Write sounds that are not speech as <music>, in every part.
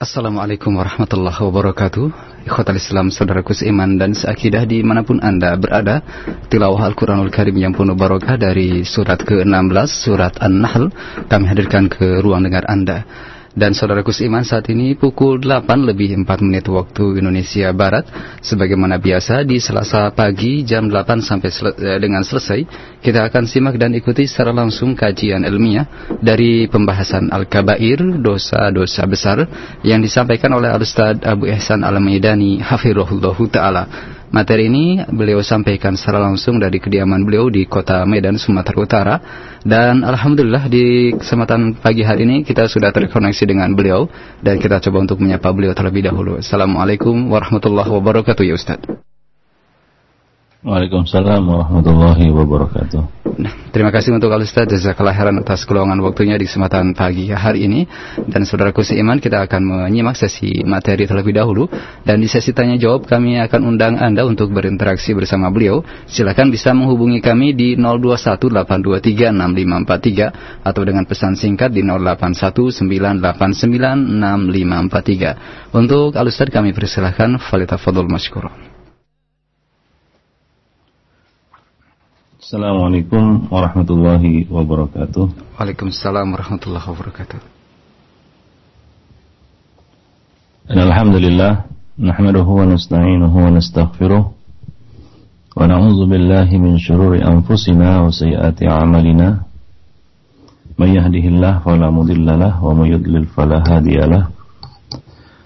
Assalamualaikum warahmatullahi wabarakatuh. Ikhwatal Islam, saudaraku seiman dan seakidah di mana pun Anda berada. Tilawah Al-Quranul Karim yang penuh barokah dari surat ke-16, surat An-Nahl. Kami hadirkan ke ruang dengar Anda dan saudaraku seiman saat ini pukul 8 lebih 4 menit waktu Indonesia Barat. Sebagaimana biasa di selasa pagi jam 8 sampai sel eh, dengan selesai Kita akan simak dan ikuti secara langsung kajian ilmiah Dari pembahasan Al-Kabair, dosa-dosa besar Yang disampaikan oleh Al-Ustaz Abu Ihsan Al-Maidani Hafirullah Ta'ala Materi ini beliau sampaikan secara langsung dari kediaman beliau di kota Medan, Sumatera Utara. Dan Alhamdulillah di kesempatan pagi hari ini kita sudah terkoneksi dengan beliau. Dan kita coba untuk menyapa beliau terlebih dahulu. Assalamualaikum warahmatullahi wabarakatuh ya Ustaz. Waalaikumsalam warahmatullahi wabarakatuh. Nah, terima kasih untuk Al Ustaz Jazakallah khairan atas keluangan waktunya di kesempatan pagi hari ini dan saudaraku seiman kita akan menyimak sesi materi terlebih dahulu dan di sesi tanya jawab kami akan undang Anda untuk berinteraksi bersama beliau. Silakan bisa menghubungi kami di 0218236543 atau dengan pesan singkat di 0819896543. Untuk Al Ustaz kami persilahkan Falita Fadul Masykurah. Assalamualaikum warahmatullahi wabarakatuh. Waalaikumsalam warahmatullahi wabarakatuh. Alhamdulillah nahmaduhu wa nasta'inuhu wa nastaghfiruh wa na'udzu billahi min shururi anfusina wa sayyiati a'malina. May yahdihillahu fala mudilla lahu wa may yudlil fala hadiya lahu.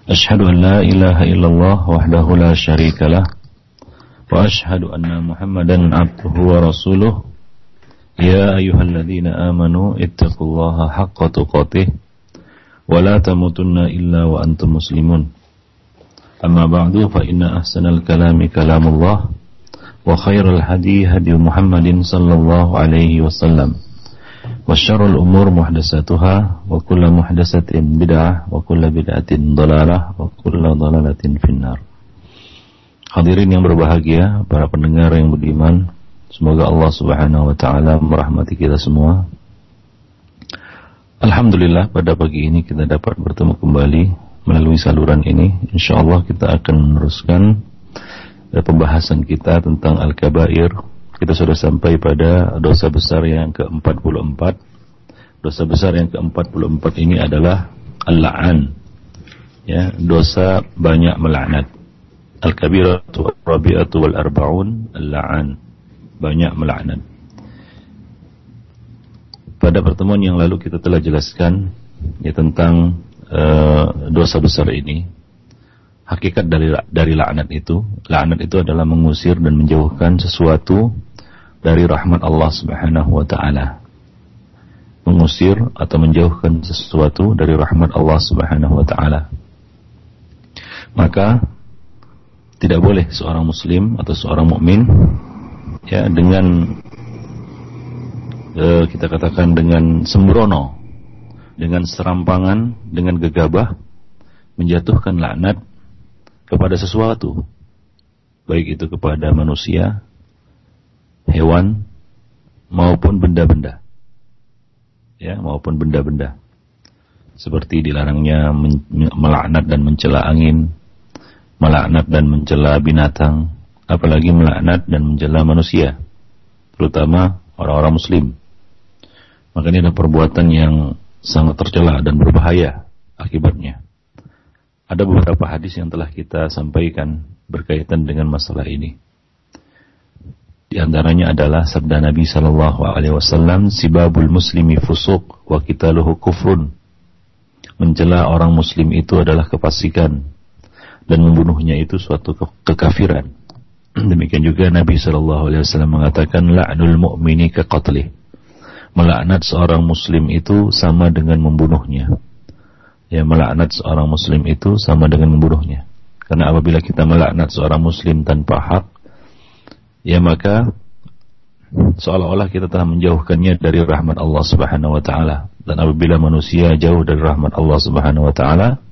Ashhadu an la ilaha illallah wahdahu la syarika lahu وأشهد أن محمدا عبده ورسوله يا أيها الذين آمنوا اتقوا الله حق تقاته ولا تموتن إلا وأنتم مسلمون أما بعد فإن أحسن الكلام كلام الله وخير الهدي هدي محمد صلى الله عليه وسلم وشر الأمور محدثاتها وكل محدثة بدعة وكل بدعة ضلالة وكل ضلالة في النار Hadirin yang berbahagia, para pendengar yang beriman, semoga Allah Subhanahu wa taala merahmati kita semua. Alhamdulillah pada pagi ini kita dapat bertemu kembali melalui saluran ini. Insyaallah kita akan meneruskan eh, pembahasan kita tentang al-kabair. Kita sudah sampai pada dosa besar yang ke-44. Dosa besar yang ke-44 ini adalah al-la'an. Ya, dosa banyak melaknat. Al-kabiratu rabi'atu wal arba'un al-la'an. Banyak melaknat. Pada pertemuan yang lalu kita telah jelaskan ya tentang uh, dosa besar ini. Hakikat dari dari laknat itu, laknat itu adalah mengusir dan menjauhkan sesuatu dari rahmat Allah Subhanahu wa taala. Mengusir atau menjauhkan sesuatu dari rahmat Allah Subhanahu wa taala. Maka tidak boleh seorang muslim atau seorang mukmin ya dengan e, kita katakan dengan sembrono dengan serampangan dengan gegabah menjatuhkan laknat kepada sesuatu baik itu kepada manusia hewan maupun benda-benda. Ya maupun benda-benda. Seperti dilarangnya melaknat dan mencela angin melaknat dan mencela binatang, apalagi melaknat dan mencela manusia, terutama orang-orang muslim. Maka ini adalah perbuatan yang sangat tercela dan berbahaya akibatnya. Ada beberapa hadis yang telah kita sampaikan berkaitan dengan masalah ini. Di antaranya adalah sabda Nabi Shallallahu Alaihi Wasallam, "Sibabul muslimi fusuk, wa kitaluhu kufrun." Mencela orang muslim itu adalah kefasikan dan membunuhnya itu suatu ke kekafiran. <clears throat> Demikian juga Nabi Shallallahu Alaihi Wasallam mengatakan la'nul mu'mini ke qatli. Melaknat seorang muslim itu sama dengan membunuhnya. Ya, melaknat seorang muslim itu sama dengan membunuhnya. Karena apabila kita melaknat seorang muslim tanpa hak, ya maka seolah-olah kita telah menjauhkannya dari rahmat Allah Subhanahu wa taala. Dan apabila manusia jauh dari rahmat Allah Subhanahu wa taala,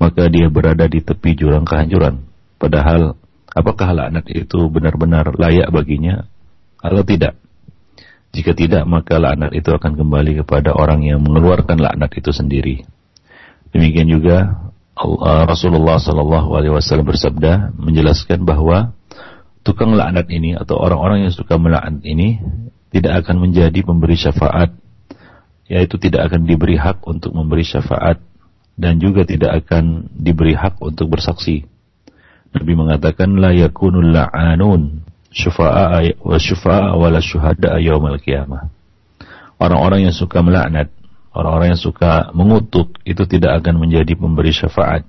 maka dia berada di tepi jurang kehancuran. Padahal apakah laknat itu benar-benar layak baginya atau tidak? Jika tidak, maka laknat itu akan kembali kepada orang yang mengeluarkan laknat itu sendiri. Demikian juga Rasulullah Wasallam bersabda menjelaskan bahwa tukang laknat ini atau orang-orang yang suka melaknat ini tidak akan menjadi pemberi syafaat, yaitu tidak akan diberi hak untuk memberi syafaat dan juga tidak akan diberi hak untuk bersaksi. Nabi mengatakan la yakunul la'anun syufa'a wa syufa'a yaumal qiyamah. Orang-orang yang suka melaknat, orang-orang yang suka mengutuk itu tidak akan menjadi pemberi syafaat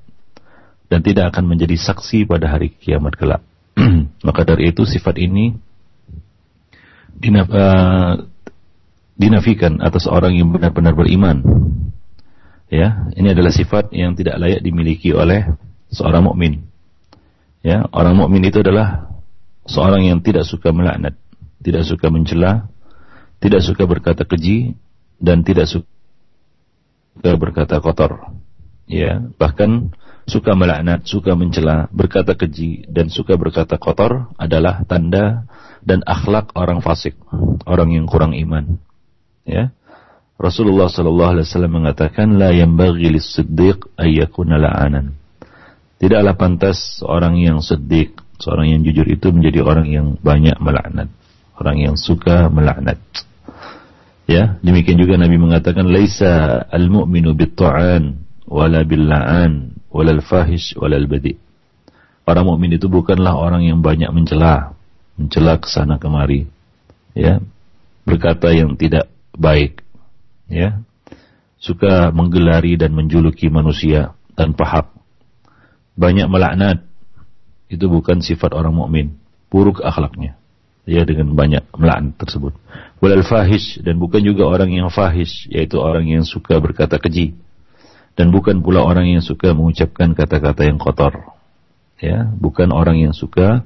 dan tidak akan menjadi saksi pada hari kiamat kelak. <clears throat> Maka dari itu sifat ini dinaf, uh, dinafikan atas orang yang benar-benar beriman. Ya, ini adalah sifat yang tidak layak dimiliki oleh seorang mukmin. Ya, orang mukmin itu adalah seorang yang tidak suka melaknat, tidak suka mencela, tidak suka berkata keji dan tidak suka berkata kotor. Ya, bahkan suka melaknat, suka mencela, berkata keji dan suka berkata kotor adalah tanda dan akhlak orang fasik, orang yang kurang iman. Ya. Rasulullah sallallahu alaihi wasallam mengatakan la yanbaghi lis-siddiq ayyakuna la'anan. Tidaklah pantas seorang yang sedih, seorang yang jujur itu menjadi orang yang banyak melaknat, orang yang suka melaknat. Ya, demikian juga Nabi mengatakan laisa al-mu'minu bit-ta'an wala bil-la'an wala al-fahish wala al-badi. Orang mukmin itu bukanlah orang yang banyak mencela, mencela ke sana kemari. Ya, berkata yang tidak baik. Ya. Suka menggelari dan menjuluki manusia tanpa hak banyak melaknat itu bukan sifat orang mukmin buruk akhlaknya ya dengan banyak melaknat tersebut walal fahish dan bukan juga orang yang fahish yaitu orang yang suka berkata keji dan bukan pula orang yang suka mengucapkan kata-kata yang kotor ya bukan orang yang suka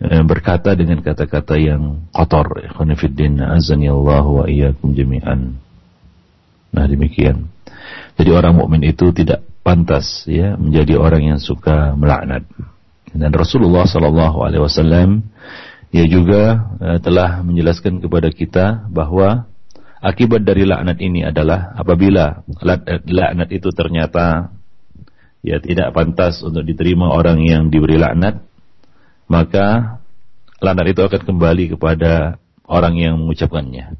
berkata dengan kata-kata yang kotor. Khonifuddin azani Allah wa iyyakum jami'an. Nah demikian. Jadi orang mukmin itu tidak pantas ya menjadi orang yang suka melaknat. Dan Rasulullah Sallallahu Alaihi Wasallam ia juga uh, telah menjelaskan kepada kita bahwa akibat dari laknat ini adalah apabila laknat itu ternyata ya tidak pantas untuk diterima orang yang diberi laknat, maka laknat itu akan kembali kepada orang yang mengucapkannya.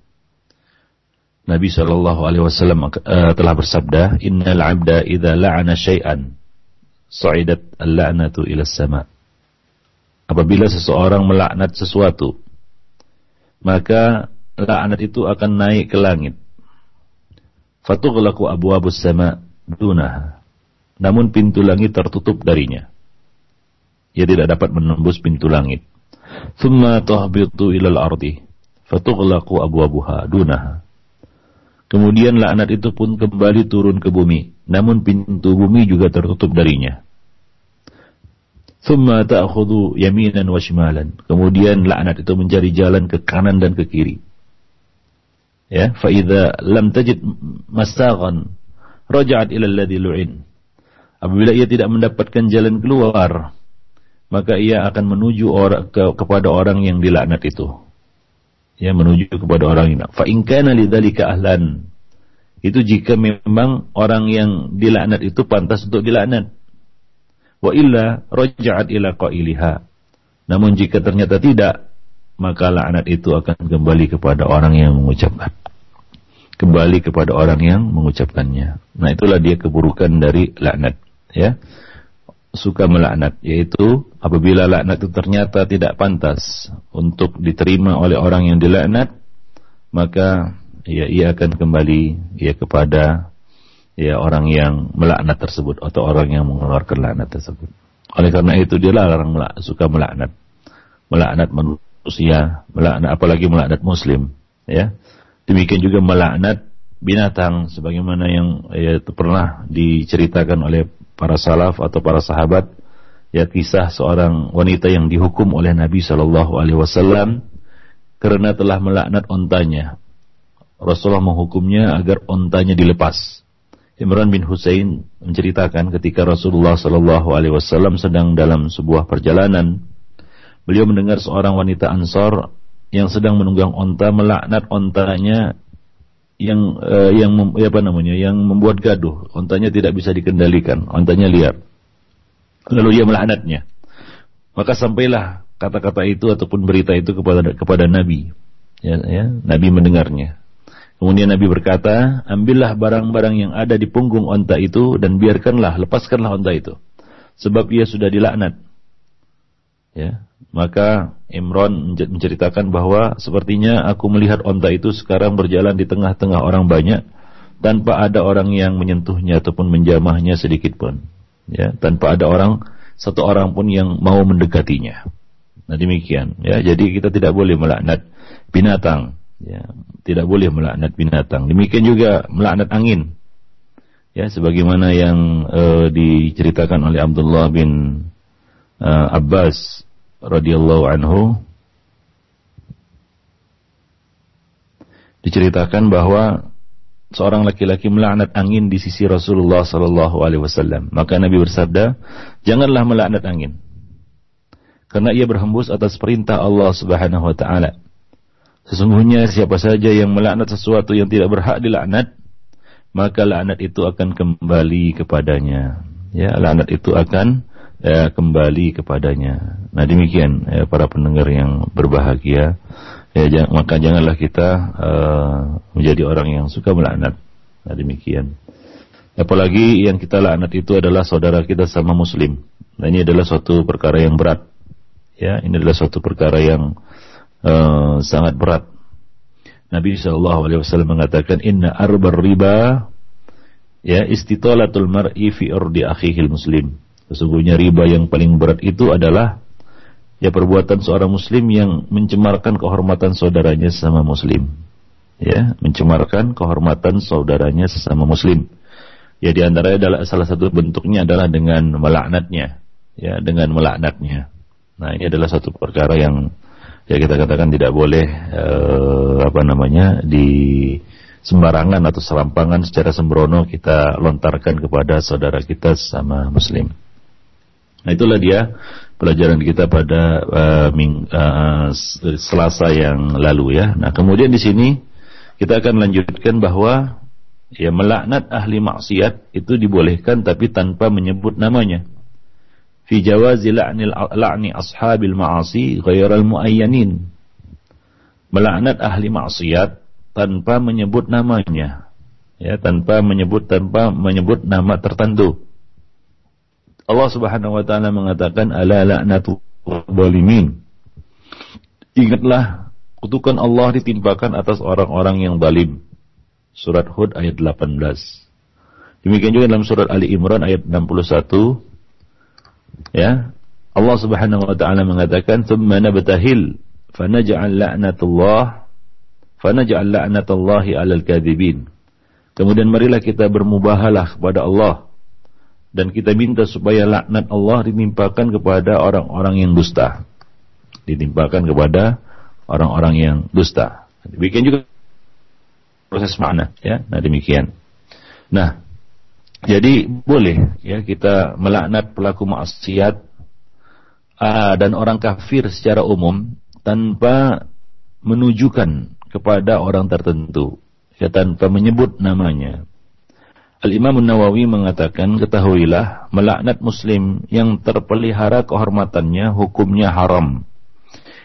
Nabi Shallallahu Alaihi Wasallam uh, telah bersabda, Innal abda idza la'ana syai'an, sa'idat al-la'natu ila sama. Apabila seseorang melaknat sesuatu, maka laknat itu akan naik ke langit. Fatughlaqu abwabus sama dunaha. Namun pintu langit tertutup darinya. Ia tidak dapat menembus pintu langit. Thumma tahbitu ilal ardi. Fatughlaqu abwabuha dunaha Kemudian laknat itu pun kembali turun ke bumi, namun pintu bumi juga tertutup darinya. Thumma ta'khudhu yaminan wa shimalan. Kemudian laknat itu mencari jalan ke kanan dan ke kiri. Ya, fa idza lam tajid masaghan raja'at ila alladhi lu'in. Apabila ia tidak mendapatkan jalan keluar, maka ia akan menuju orang ke, kepada orang yang dilaknat itu ya menuju kepada orang ini. Fa in kana lidzalika ahlan. Itu jika memang orang yang dilaknat itu pantas untuk dilaknat. Wa illa raja'at ila qailiha. Namun jika ternyata tidak, maka laknat itu akan kembali kepada orang yang mengucapkan. Kembali kepada orang yang mengucapkannya. Nah, itulah dia keburukan dari laknat, ya suka melaknat yaitu apabila laknat itu ternyata tidak pantas untuk diterima oleh orang yang dilaknat maka ya ia akan kembali ya kepada ya orang yang melaknat tersebut atau orang yang mengeluarkan laknat tersebut. Oleh karena itu dia larang suka melaknat. Melaknat manusia, melaknat apalagi melaknat muslim, ya. Demikian juga melaknat binatang sebagaimana yang ya, pernah diceritakan oleh para salaf atau para sahabat ya kisah seorang wanita yang dihukum oleh Nabi Shallallahu Alaihi Wasallam karena telah melaknat ontanya. Rasulullah menghukumnya agar ontanya dilepas. Imran bin Husain menceritakan ketika Rasulullah Shallallahu Alaihi Wasallam sedang dalam sebuah perjalanan, beliau mendengar seorang wanita Ansor yang sedang menunggang onta melaknat ontanya yang uh, yang mem, ya apa namanya yang membuat gaduh. Ontanya tidak bisa dikendalikan. Ontanya liar. Lalu ia melaknatnya. Maka sampailah kata-kata itu ataupun berita itu kepada kepada Nabi. Ya, ya Nabi mendengarnya. Kemudian Nabi berkata ambillah barang-barang yang ada di punggung onta itu dan biarkanlah lepaskanlah onta itu. Sebab ia sudah dilaknat. Ya maka Imron menceritakan bahwa sepertinya aku melihat onta itu sekarang berjalan di tengah-tengah orang banyak tanpa ada orang yang menyentuhnya ataupun menjamahnya sedikit pun. Ya tanpa ada orang satu orang pun yang mau mendekatinya. Nah demikian. Ya jadi kita tidak boleh melaknat binatang. Ya tidak boleh melaknat binatang. Demikian juga melaknat angin. Ya sebagaimana yang uh, diceritakan oleh Abdullah bin uh, Abbas radhiyallahu anhu diceritakan bahwa seorang laki-laki melaknat angin di sisi Rasulullah sallallahu alaihi wasallam. Maka Nabi bersabda, "Janganlah melaknat angin." Karena ia berhembus atas perintah Allah Subhanahu wa taala. Sesungguhnya siapa saja yang melaknat sesuatu yang tidak berhak dilaknat, maka laknat itu akan kembali kepadanya. Ya, laknat itu akan ya, kembali kepadanya. Nah demikian ya, para pendengar yang berbahagia. Ya, jang, maka janganlah kita uh, menjadi orang yang suka melaknat. Nah demikian. Apalagi yang kita laknat itu adalah saudara kita sama muslim. Nah ini adalah suatu perkara yang berat. Ya, ini adalah suatu perkara yang uh, sangat berat. Nabi Shallallahu Alaihi Wasallam mengatakan Inna arbar riba ya istitolatul mar'i fi urdi akhihil muslim Sesungguhnya riba yang paling berat itu adalah ya perbuatan seorang muslim yang mencemarkan kehormatan saudaranya sesama muslim. Ya, mencemarkan kehormatan saudaranya sesama muslim. Ya di antaranya adalah salah satu bentuknya adalah dengan melaknatnya, ya dengan melaknatnya. Nah, ini adalah satu perkara yang ya kita katakan tidak boleh eh, apa namanya di sembarangan atau serampangan secara sembrono kita lontarkan kepada saudara kita sama muslim. Nah itulah dia pelajaran kita pada uh, ming, uh, Selasa yang lalu ya. Nah kemudian di sini kita akan lanjutkan bahwa ya melaknat ahli maksiat itu dibolehkan tapi tanpa menyebut namanya. Fi jawazi la'nil la'ni ashabil ma'asi ghairal muayyanin. Melaknat ahli maksiat tanpa menyebut namanya. Ya, tanpa menyebut tanpa menyebut nama tertentu. Allah Subhanahu wa taala mengatakan ala la'natul zalimin. Ingatlah kutukan Allah ditimpakan atas orang-orang yang zalim. Surat Hud ayat 18. Demikian juga dalam surat Ali Imran ayat 61. Ya. Allah Subhanahu wa taala mengatakan, "Tsumma nabtahil fanaj'al la'natullah fanaj'al la'natallahi 'alal kadzibin." Kemudian marilah kita bermubahalah kepada Allah dan kita minta supaya laknat Allah ditimpakan kepada orang-orang yang dusta. Ditimpakan kepada orang-orang yang dusta. Demikian juga proses makna ya. Nah, demikian. Nah, jadi boleh ya kita melaknat pelaku maksiat uh, dan orang kafir secara umum tanpa menunjukkan kepada orang tertentu ya tanpa menyebut namanya Al-Imam Nawawi mengatakan, ketahuilah, melaknat muslim yang terpelihara kehormatannya hukumnya haram.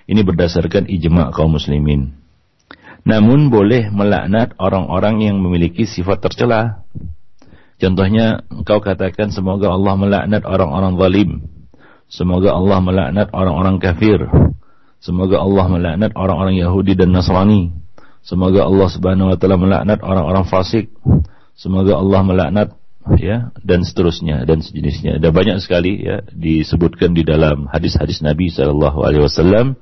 Ini berdasarkan ijma' kaum muslimin. Namun boleh melaknat orang-orang yang memiliki sifat tercela. Contohnya, engkau katakan semoga Allah melaknat orang-orang zalim. Semoga Allah melaknat orang-orang kafir. Semoga Allah melaknat orang-orang Yahudi dan Nasrani. Semoga Allah Subhanahu wa taala melaknat orang-orang fasik semoga Allah melaknat ya dan seterusnya dan sejenisnya. Ada banyak sekali ya disebutkan di dalam hadis-hadis Nabi Shallallahu Alaihi Wasallam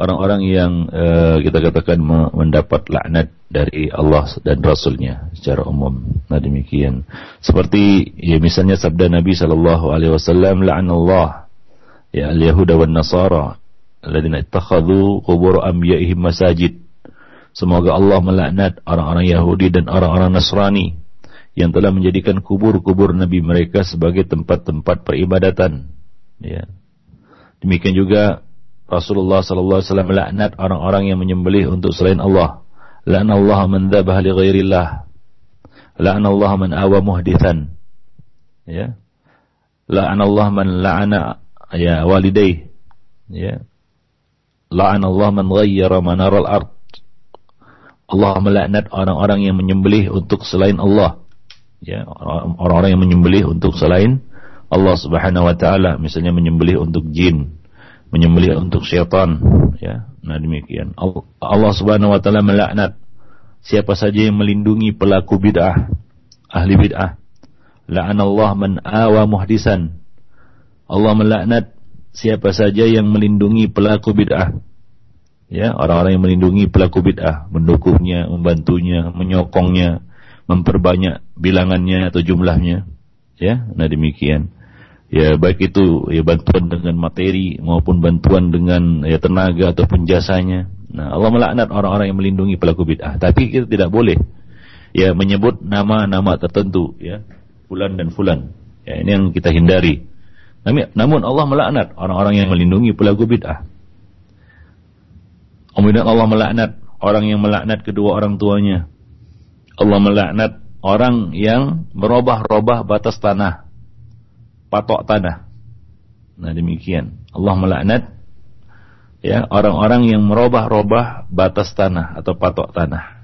orang-orang yang uh, kita katakan mendapat laknat dari Allah dan Rasulnya secara umum. Nah demikian. Seperti ya misalnya sabda Nabi Shallallahu Alaihi Wasallam, Allah ya al Yahuda wan Nasara alladzina ittakhadhu anbiya'ihim masajid. Semoga Allah melaknat orang-orang Yahudi dan orang-orang Nasrani yang telah menjadikan kubur-kubur nabi mereka sebagai tempat-tempat peribadatan. Ya. Demikian juga Rasulullah sallallahu alaihi wasallam melaknat orang-orang yang menyembelih untuk selain Allah. La'ana Allah man dzabah li ghairillah. La'ana Allah man awa muhdithan. Ya. La'ana Allah man la'ana ya walidayh. Ya. Allah man ghayyara manar al-ard. Allah melaknat orang-orang yang menyembelih untuk selain Allah. Ya, orang-orang yang menyembelih untuk selain Allah Subhanahu wa taala, misalnya menyembelih untuk jin, menyembelih untuk syaitan ya. Nah demikian. Allah Subhanahu wa taala melaknat siapa saja yang melindungi pelaku bid'ah ahli bid'ah. La'anallah man awa muhdisan. Allah melaknat siapa saja yang melindungi pelaku bid'ah. Ya orang-orang yang melindungi pelaku bid'ah mendukungnya membantunya menyokongnya memperbanyak bilangannya atau jumlahnya ya nah demikian ya baik itu ya bantuan dengan materi maupun bantuan dengan ya tenaga ataupun jasanya. Nah, Allah melaknat orang-orang yang melindungi pelaku bid'ah. Tapi kita tidak boleh ya menyebut nama-nama tertentu ya, fulan dan fulan. Ya, ini yang kita hindari. Namun Allah melaknat orang-orang yang melindungi pelaku bid'ah. Kemudian Allah melaknat orang yang melaknat kedua orang tuanya. Allah melaknat orang yang merubah-rubah batas tanah patok tanah. Nah demikian. Allah melaknat ya orang-orang yang merubah-rubah batas tanah atau patok tanah.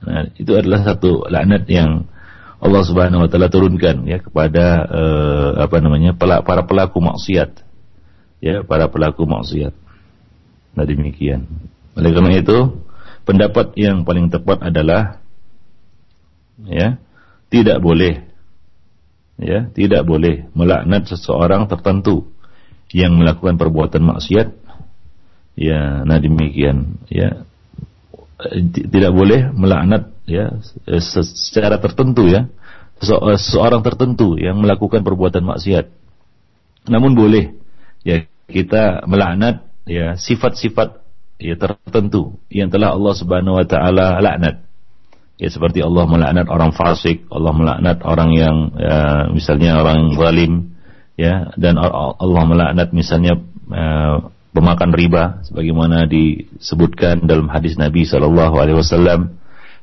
Nah, itu adalah satu laknat yang Allah Subhanahu wa taala turunkan ya kepada uh, apa namanya para pelaku maksiat. Ya, para pelaku maksiat. Nah, demikian. Oleh karena itu, pendapat yang paling tepat adalah ya, tidak boleh. Ya tidak boleh melaknat seseorang tertentu yang melakukan perbuatan maksiat. Ya nah demikian. Ya. Tidak boleh melaknat ya secara tertentu ya. Seseorang tertentu yang melakukan perbuatan maksiat. Namun boleh ya kita melaknat ya sifat-sifat ya tertentu yang telah Allah Subhanahu wa taala laknat ya seperti Allah melaknat orang fasik, Allah melaknat orang yang ya, misalnya orang zalim, ya dan Allah melaknat misalnya uh, pemakan riba, sebagaimana disebutkan dalam hadis Nabi Shallallahu Alaihi Wasallam.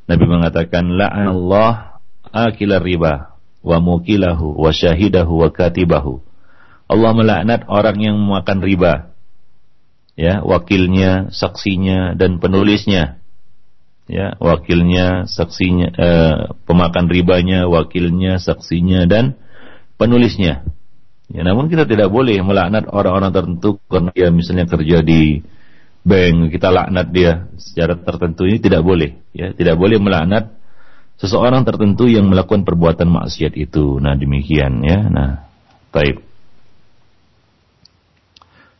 Nabi mengatakan, Allah akilar riba wa mukilahu wa syahidahu wa katibahu. Allah melaknat orang yang memakan riba, ya wakilnya, saksinya dan penulisnya ya wakilnya, saksinya, eh, pemakan ribanya, wakilnya, saksinya dan penulisnya. Ya, namun kita tidak boleh melaknat orang-orang tertentu karena dia misalnya kerja di bank, kita laknat dia secara tertentu ini tidak boleh. Ya, tidak boleh melaknat seseorang tertentu yang melakukan perbuatan maksiat itu. Nah, demikian ya. Nah, taib.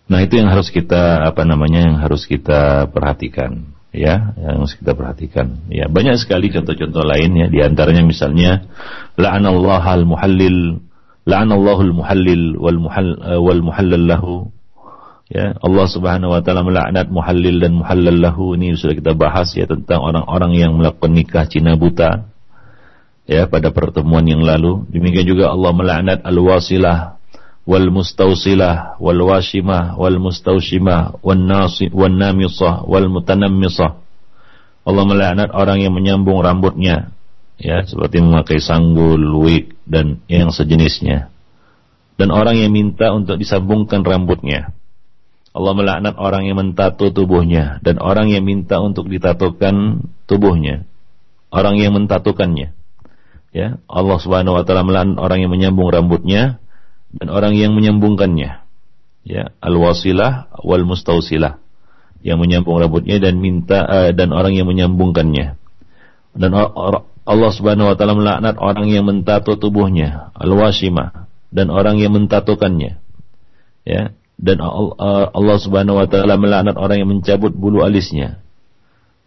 Nah, itu yang harus kita apa namanya yang harus kita perhatikan ya yang kita perhatikan. Ya banyak sekali contoh-contoh lain ya di antaranya misalnya la'anallahu al-muhallil la'anallahu al-muhallil wal muhall eh, wal muhallal lahu. Ya Allah Subhanahu wa taala melaknat muhallil dan muhallal lahu. Ini sudah kita bahas ya tentang orang-orang yang melakukan nikah cina buta. Ya pada pertemuan yang lalu. Demikian juga Allah melaknat al-wasilah wal mustausilah wal washimah wal Allah melaknat orang yang menyambung rambutnya ya seperti memakai sanggul, wig dan yang sejenisnya. Dan orang yang minta untuk disambungkan rambutnya. Allah melaknat orang yang mentato tubuhnya dan orang yang minta untuk ditatokan tubuhnya. Orang yang mentatokannya. Ya Allah Subhanahu wa taala melaknat orang yang menyambung rambutnya dan orang yang menyambungkannya. Ya, al-wasilah wal mustausilah yang menyambung rambutnya dan minta uh, dan orang yang menyambungkannya. Dan Allah Subhanahu wa taala melaknat orang yang mentato tubuhnya, al-wasimah dan orang yang mentatokannya. Ya, dan Allah Subhanahu wa taala melaknat orang yang mencabut bulu alisnya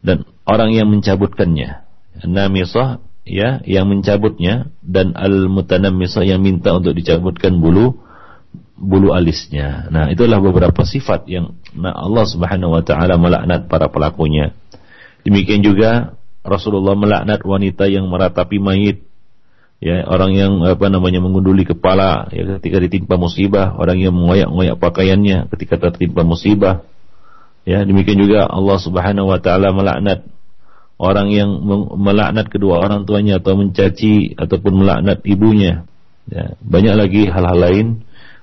dan orang yang mencabutkannya. Namisah ya yang mencabutnya dan al mutanammisah yang minta untuk dicabutkan bulu bulu alisnya. Nah, itulah beberapa sifat yang nah Allah Subhanahu wa taala melaknat para pelakunya. Demikian juga Rasulullah melaknat wanita yang meratapi mayit ya orang yang apa namanya mengunduli kepala ya ketika ditimpa musibah, orang yang mengoyak-ngoyak pakaiannya ketika tertimpa musibah. Ya, demikian juga Allah Subhanahu wa taala melaknat orang yang melaknat kedua orang tuanya atau mencaci ataupun melaknat ibunya. Ya, banyak lagi hal-hal lain.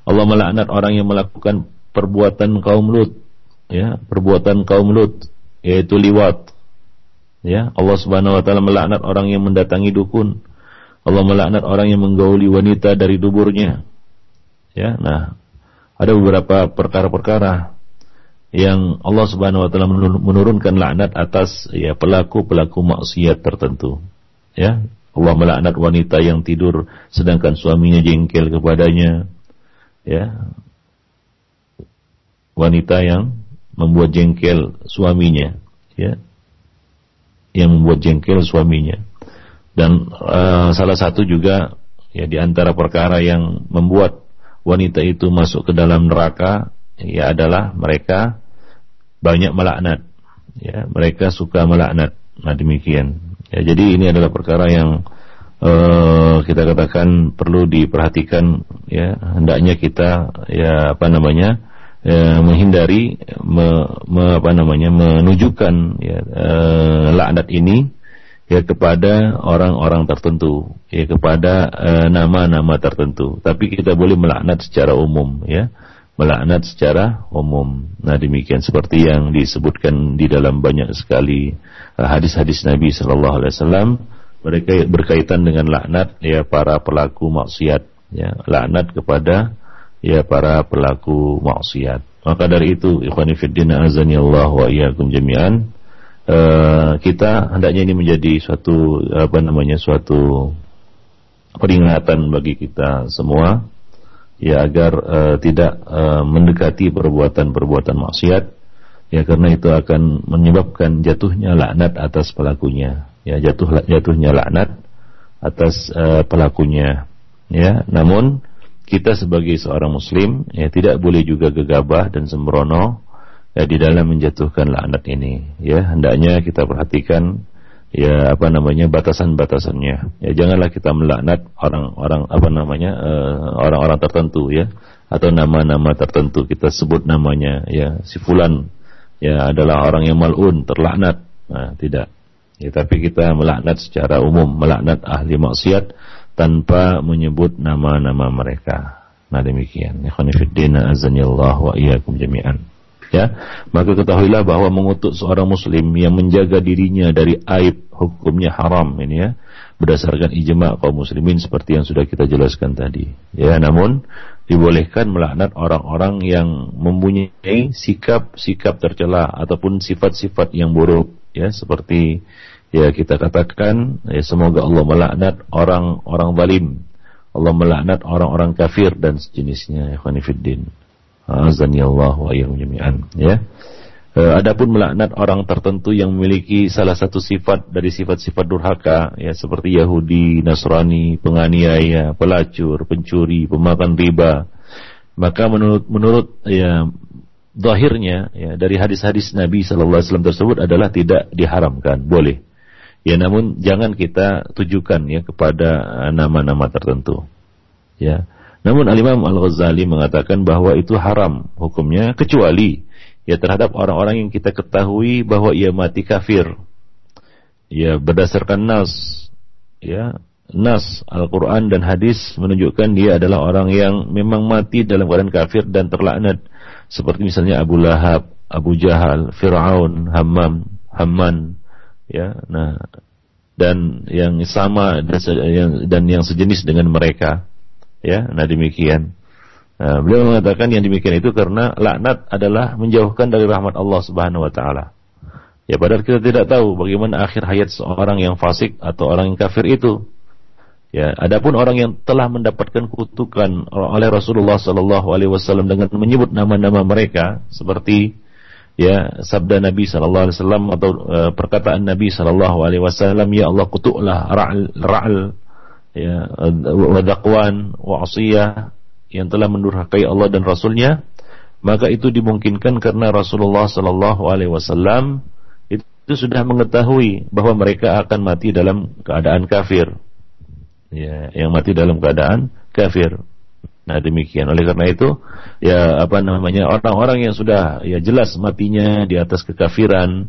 Allah melaknat orang yang melakukan perbuatan kaum Lut, ya, perbuatan kaum Lut yaitu liwat. Ya, Allah Subhanahu wa taala melaknat orang yang mendatangi dukun. Allah melaknat orang yang menggauli wanita dari duburnya. Ya, nah, ada beberapa perkara-perkara yang Allah Subhanahu wa taala menurunkan laknat atas ya pelaku-pelaku maksiat tertentu. Ya, Allah melaknat wanita yang tidur sedangkan suaminya jengkel kepadanya. Ya. Wanita yang membuat jengkel suaminya, ya. Yang membuat jengkel suaminya. Dan uh, salah satu juga ya di antara perkara yang membuat wanita itu masuk ke dalam neraka ya adalah mereka banyak melaknat. Ya, mereka suka melaknat. Nah, demikian. Ya, jadi ini adalah perkara yang uh, kita katakan perlu diperhatikan ya hendaknya kita ya apa namanya ya, menghindari me, me, apa namanya menunjukkan ya, e, laknat ini ya kepada orang-orang tertentu ya kepada nama-nama tertentu tapi kita boleh melaknat secara umum ya melaknat secara umum. Nah demikian seperti yang disebutkan di dalam banyak sekali hadis-hadis Nabi Shallallahu Alaihi Wasallam. Mereka berkaitan dengan laknat ya para pelaku maksiat ya laknat kepada ya para pelaku maksiat. Maka dari itu ikhwani fiddin azani Allah wa iyyakum jami'an uh, kita hendaknya ini menjadi suatu apa namanya suatu peringatan bagi kita semua ya agar uh, tidak uh, mendekati perbuatan-perbuatan maksiat. Ya karena itu akan menyebabkan jatuhnya laknat atas pelakunya. Ya jatuh jatuhnya laknat atas uh, pelakunya. Ya namun kita sebagai seorang muslim ya tidak boleh juga gegabah dan sembrono ya di dalam menjatuhkan laknat ini. Ya hendaknya kita perhatikan ya apa namanya batasan-batasannya ya janganlah kita melaknat orang-orang apa namanya eh, orang-orang uh, tertentu ya atau nama-nama tertentu kita sebut namanya ya si fulan ya adalah orang yang malun terlaknat nah tidak ya tapi kita melaknat secara umum melaknat ahli maksiat tanpa menyebut nama-nama mereka. Nah demikian. Ikhwanifiddin azanillah wa iyyakum jami'an. Ya, maka ketahuilah bahwa mengutuk seorang muslim yang menjaga dirinya dari aib hukumnya haram ini ya, berdasarkan ijma kaum muslimin seperti yang sudah kita jelaskan tadi. Ya, namun dibolehkan melaknat orang-orang yang mempunyai sikap-sikap tercela ataupun sifat-sifat yang buruk ya seperti ya kita katakan ya semoga Allah melaknat orang-orang zalim. Allah melaknat orang-orang kafir dan sejenisnya ya. Azani Allah wa jami'an ya. E, adapun melaknat orang tertentu yang memiliki salah satu sifat dari sifat-sifat durhaka ya seperti Yahudi, Nasrani, penganiaya, pelacur, pencuri, pemakan riba. Maka menurut menurut ya zahirnya ya dari hadis-hadis Nabi sallallahu alaihi wasallam tersebut adalah tidak diharamkan, boleh. Ya namun jangan kita tujukan ya kepada nama-nama tertentu. Ya. Namun Al-Imam Al-Ghazali mengatakan bahwa itu haram hukumnya kecuali ya terhadap orang-orang yang kita ketahui bahwa ia mati kafir. Ya berdasarkan nas ya nas Al-Quran dan hadis menunjukkan dia adalah orang yang memang mati dalam keadaan kafir dan terlaknat seperti misalnya Abu Lahab, Abu Jahal, Fir'aun, Hammam, Hamman, ya nah dan yang sama dan yang, dan yang sejenis dengan mereka ya nah demikian. Nah, beliau mengatakan yang demikian itu karena laknat adalah menjauhkan dari rahmat Allah Subhanahu wa taala. Ya padahal kita tidak tahu bagaimana akhir hayat seorang yang fasik atau orang yang kafir itu. Ya adapun orang yang telah mendapatkan kutukan oleh Rasulullah sallallahu alaihi wasallam dengan menyebut nama-nama mereka seperti ya sabda Nabi sallallahu alaihi wasallam atau uh, perkataan Nabi sallallahu alaihi wasallam ya Allah kutuklah ra'al ra'al ya wa daqwan wa asiyah yang telah mendurhakai Allah dan Rasulnya maka itu dimungkinkan karena Rasulullah sallallahu alaihi wasallam itu sudah mengetahui bahwa mereka akan mati dalam keadaan kafir ya yang mati dalam keadaan kafir. Nah demikian. Oleh karena itu, ya apa namanya orang-orang yang sudah ya jelas matinya di atas kekafiran,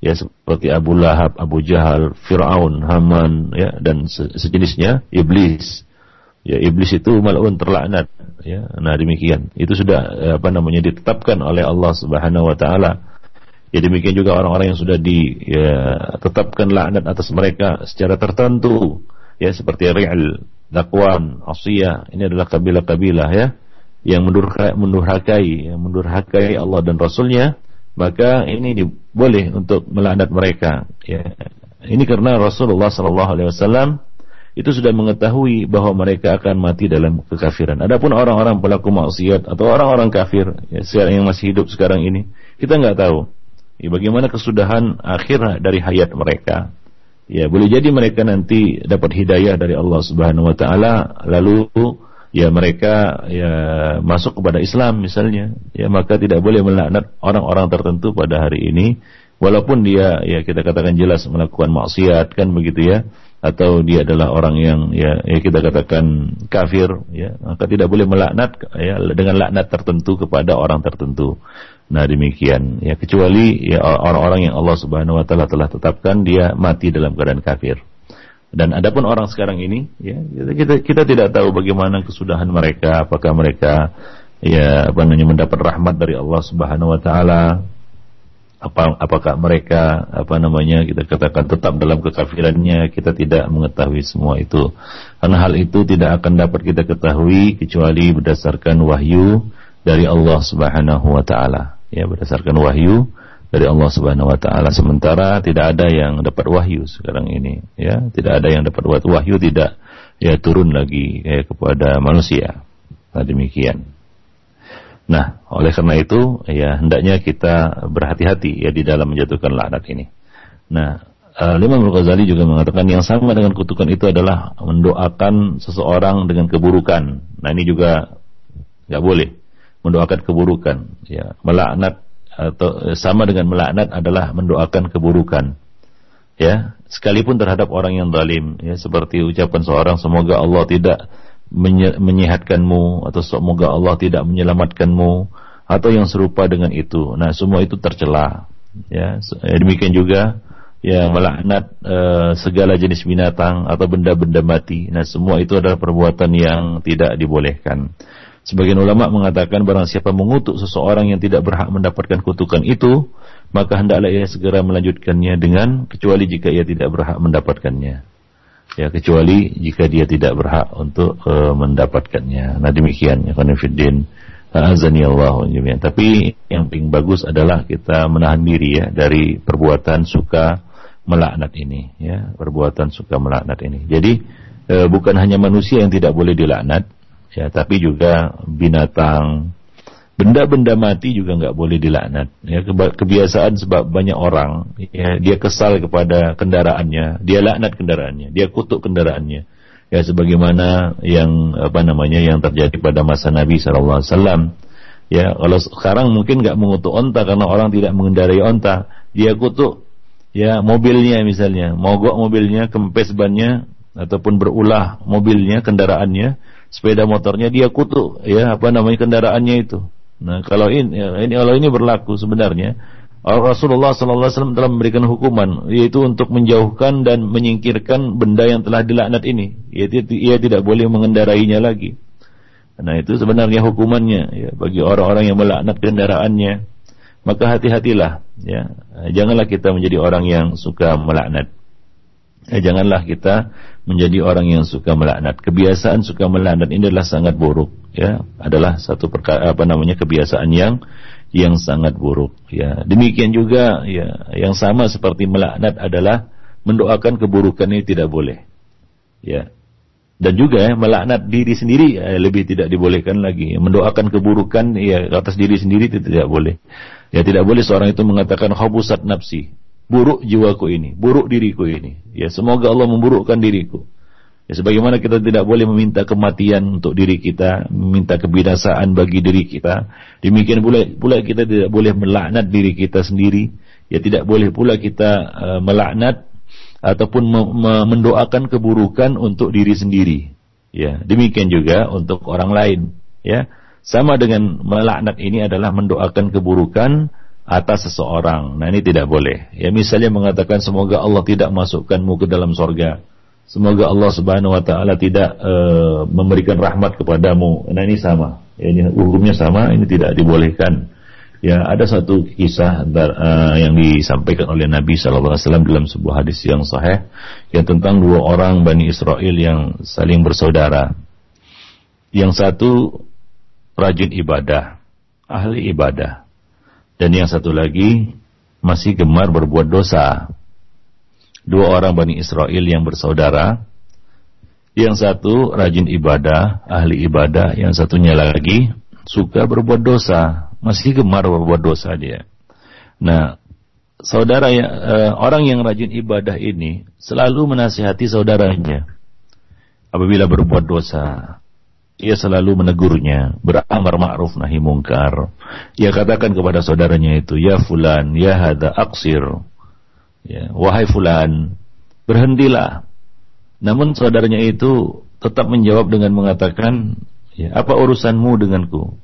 ya seperti Abu Lahab, Abu Jahal, Fir'aun, Haman, ya dan se sejenisnya, iblis. Ya iblis itu malun terlaknat, ya. Nah demikian. Itu sudah ya, apa namanya ditetapkan oleh Allah Subhanahu wa taala. Ya demikian juga orang-orang yang sudah ditetapkan ya, laknat atas mereka secara tertentu, ya seperti Ri'al, Dakwan, Asiyah, ini adalah kabilah-kabilah ya yang mendurhakai, yang mendurhakai Allah dan Rasulnya maka ini boleh untuk melaknat mereka ya ini karena Rasulullah sallallahu alaihi wasallam itu sudah mengetahui bahwa mereka akan mati dalam kekafiran. Adapun orang-orang pelaku maksiat atau orang-orang kafir ya, yang masih hidup sekarang ini, kita nggak tahu ya, bagaimana kesudahan akhir dari hayat mereka. Ya, boleh jadi mereka nanti dapat hidayah dari Allah Subhanahu wa taala lalu ya mereka ya masuk kepada Islam misalnya. Ya maka tidak boleh melaknat orang-orang tertentu pada hari ini. Walaupun dia ya kita katakan jelas melakukan maksiat kan begitu ya. Atau dia adalah orang yang ya, ya kita katakan kafir ya. Maka tidak boleh melaknat ya dengan laknat tertentu kepada orang tertentu. Nah demikian. Ya kecuali ya orang-orang yang Allah Subhanahu wa taala telah tetapkan dia mati dalam keadaan kafir dan adapun orang sekarang ini, ya kita kita tidak tahu bagaimana kesudahan mereka, apakah mereka ya apa namanya mendapat rahmat dari Allah Subhanahu Wa Taala, apa apakah mereka apa namanya kita katakan tetap dalam kekafirannya, kita tidak mengetahui semua itu. Karena hal itu tidak akan dapat kita ketahui kecuali berdasarkan wahyu dari Allah Subhanahu Wa Taala. Ya berdasarkan wahyu dari Allah Subhanahu wa taala. Sementara tidak ada yang dapat wahyu sekarang ini ya. Tidak ada yang dapat wahyu tidak ya turun lagi ya, kepada manusia. Nah demikian. Nah oleh karena itu ya hendaknya kita berhati-hati ya di dalam menjatuhkan laknat ini. Nah uh, Imam Al-Ghazali juga mengatakan yang sama dengan kutukan itu adalah mendoakan seseorang dengan keburukan. Nah ini juga nggak boleh mendoakan keburukan ya melaknat atau sama dengan melaknat adalah mendoakan keburukan. Ya, sekalipun terhadap orang yang zalim, ya seperti ucapan seorang semoga Allah tidak menyehatkanmu atau semoga Allah tidak menyelamatkanmu atau yang serupa dengan itu. Nah, semua itu tercela. Ya, demikian juga ya melaknat e, segala jenis binatang atau benda-benda mati. Nah, semua itu adalah perbuatan yang tidak dibolehkan. Sebagian ulama mengatakan barang siapa mengutuk seseorang yang tidak berhak mendapatkan kutukan itu, maka hendaklah ia segera melanjutkannya dengan kecuali jika ia tidak berhak mendapatkannya. Ya, kecuali jika dia tidak berhak untuk uh, mendapatkannya. Nah, demikian ya Khonifuddin. Azani Allah Tapi yang paling bagus adalah kita menahan diri ya dari perbuatan suka melaknat ini ya, perbuatan suka melaknat ini. Jadi e, bukan hanya manusia yang tidak boleh dilaknat, ya tapi juga binatang. Benda-benda mati juga nggak boleh dilaknat. Ya kebiasaan sebab banyak orang ya dia kesal kepada kendaraannya. Dia laknat kendaraannya. Dia kutuk kendaraannya. Ya sebagaimana yang apa namanya yang terjadi pada masa Nabi Wasallam. Ya kalau sekarang mungkin nggak mengutuk onta karena orang tidak mengendarai onta. Dia kutuk ya mobilnya misalnya. Mogok mobilnya kempes bannya ataupun berulah mobilnya kendaraannya sepeda motornya dia kutuk ya apa namanya kendaraannya itu. Nah kalau ini, ya, ini kalau ini berlaku sebenarnya Rasulullah SAW telah memberikan hukuman yaitu untuk menjauhkan dan menyingkirkan benda yang telah dilaknat ini. Ia, ia tidak boleh mengendarainya lagi. Nah itu sebenarnya hukumannya ya bagi orang-orang yang melaknat kendaraannya. Maka hati-hatilah ya. Janganlah kita menjadi orang yang suka melaknat. Ya, janganlah kita menjadi orang yang suka melaknat. Kebiasaan suka melaknat ini adalah sangat buruk, ya. Adalah satu perkara apa namanya kebiasaan yang yang sangat buruk, ya. Demikian juga ya, yang sama seperti melaknat adalah mendoakan keburukan ini tidak boleh. Ya. Dan juga ya, melaknat diri sendiri ya, lebih tidak dibolehkan lagi. Mendoakan keburukan ya atas diri sendiri itu tidak boleh. Ya tidak boleh seorang itu mengatakan khabusat nafsi buruk jiwaku ini, buruk diriku ini. Ya, semoga Allah memburukkan diriku. Ya, sebagaimana kita tidak boleh meminta kematian untuk diri kita, meminta kebinasaan bagi diri kita, demikian pula pula kita tidak boleh melaknat diri kita sendiri. Ya, tidak boleh pula kita uh, melaknat ataupun me- me- mendoakan keburukan untuk diri sendiri. Ya, demikian juga untuk orang lain. Ya, sama dengan melaknat ini adalah mendoakan keburukan atas seseorang. Nah ini tidak boleh. Ya misalnya mengatakan semoga Allah tidak masukkanmu ke dalam sorga. Semoga Allah Subhanahu Wa Taala tidak uh, memberikan rahmat kepadamu. Nah ini sama. Ya, ini hukumnya sama. Ini tidak dibolehkan. Ya ada satu kisah uh, yang disampaikan oleh Nabi SAW dalam sebuah hadis yang sahih yang tentang dua orang Bani Israel yang saling bersaudara. Yang satu rajin ibadah, ahli ibadah. Dan yang satu lagi masih gemar berbuat dosa. Dua orang Bani Israel yang bersaudara. Yang satu rajin ibadah, ahli ibadah. Yang satunya lagi suka berbuat dosa. Masih gemar berbuat dosa dia. Nah, saudara yang, uh, orang yang rajin ibadah ini selalu menasihati saudaranya apabila berbuat dosa ia selalu menegurnya, beramar ma'ruf nahi mungkar. Ia katakan kepada saudaranya itu, "Ya fulan, ya hada aksir." Ya, wahai fulan, berhentilah. Namun saudaranya itu tetap menjawab dengan mengatakan, "Ya, apa urusanmu denganku?"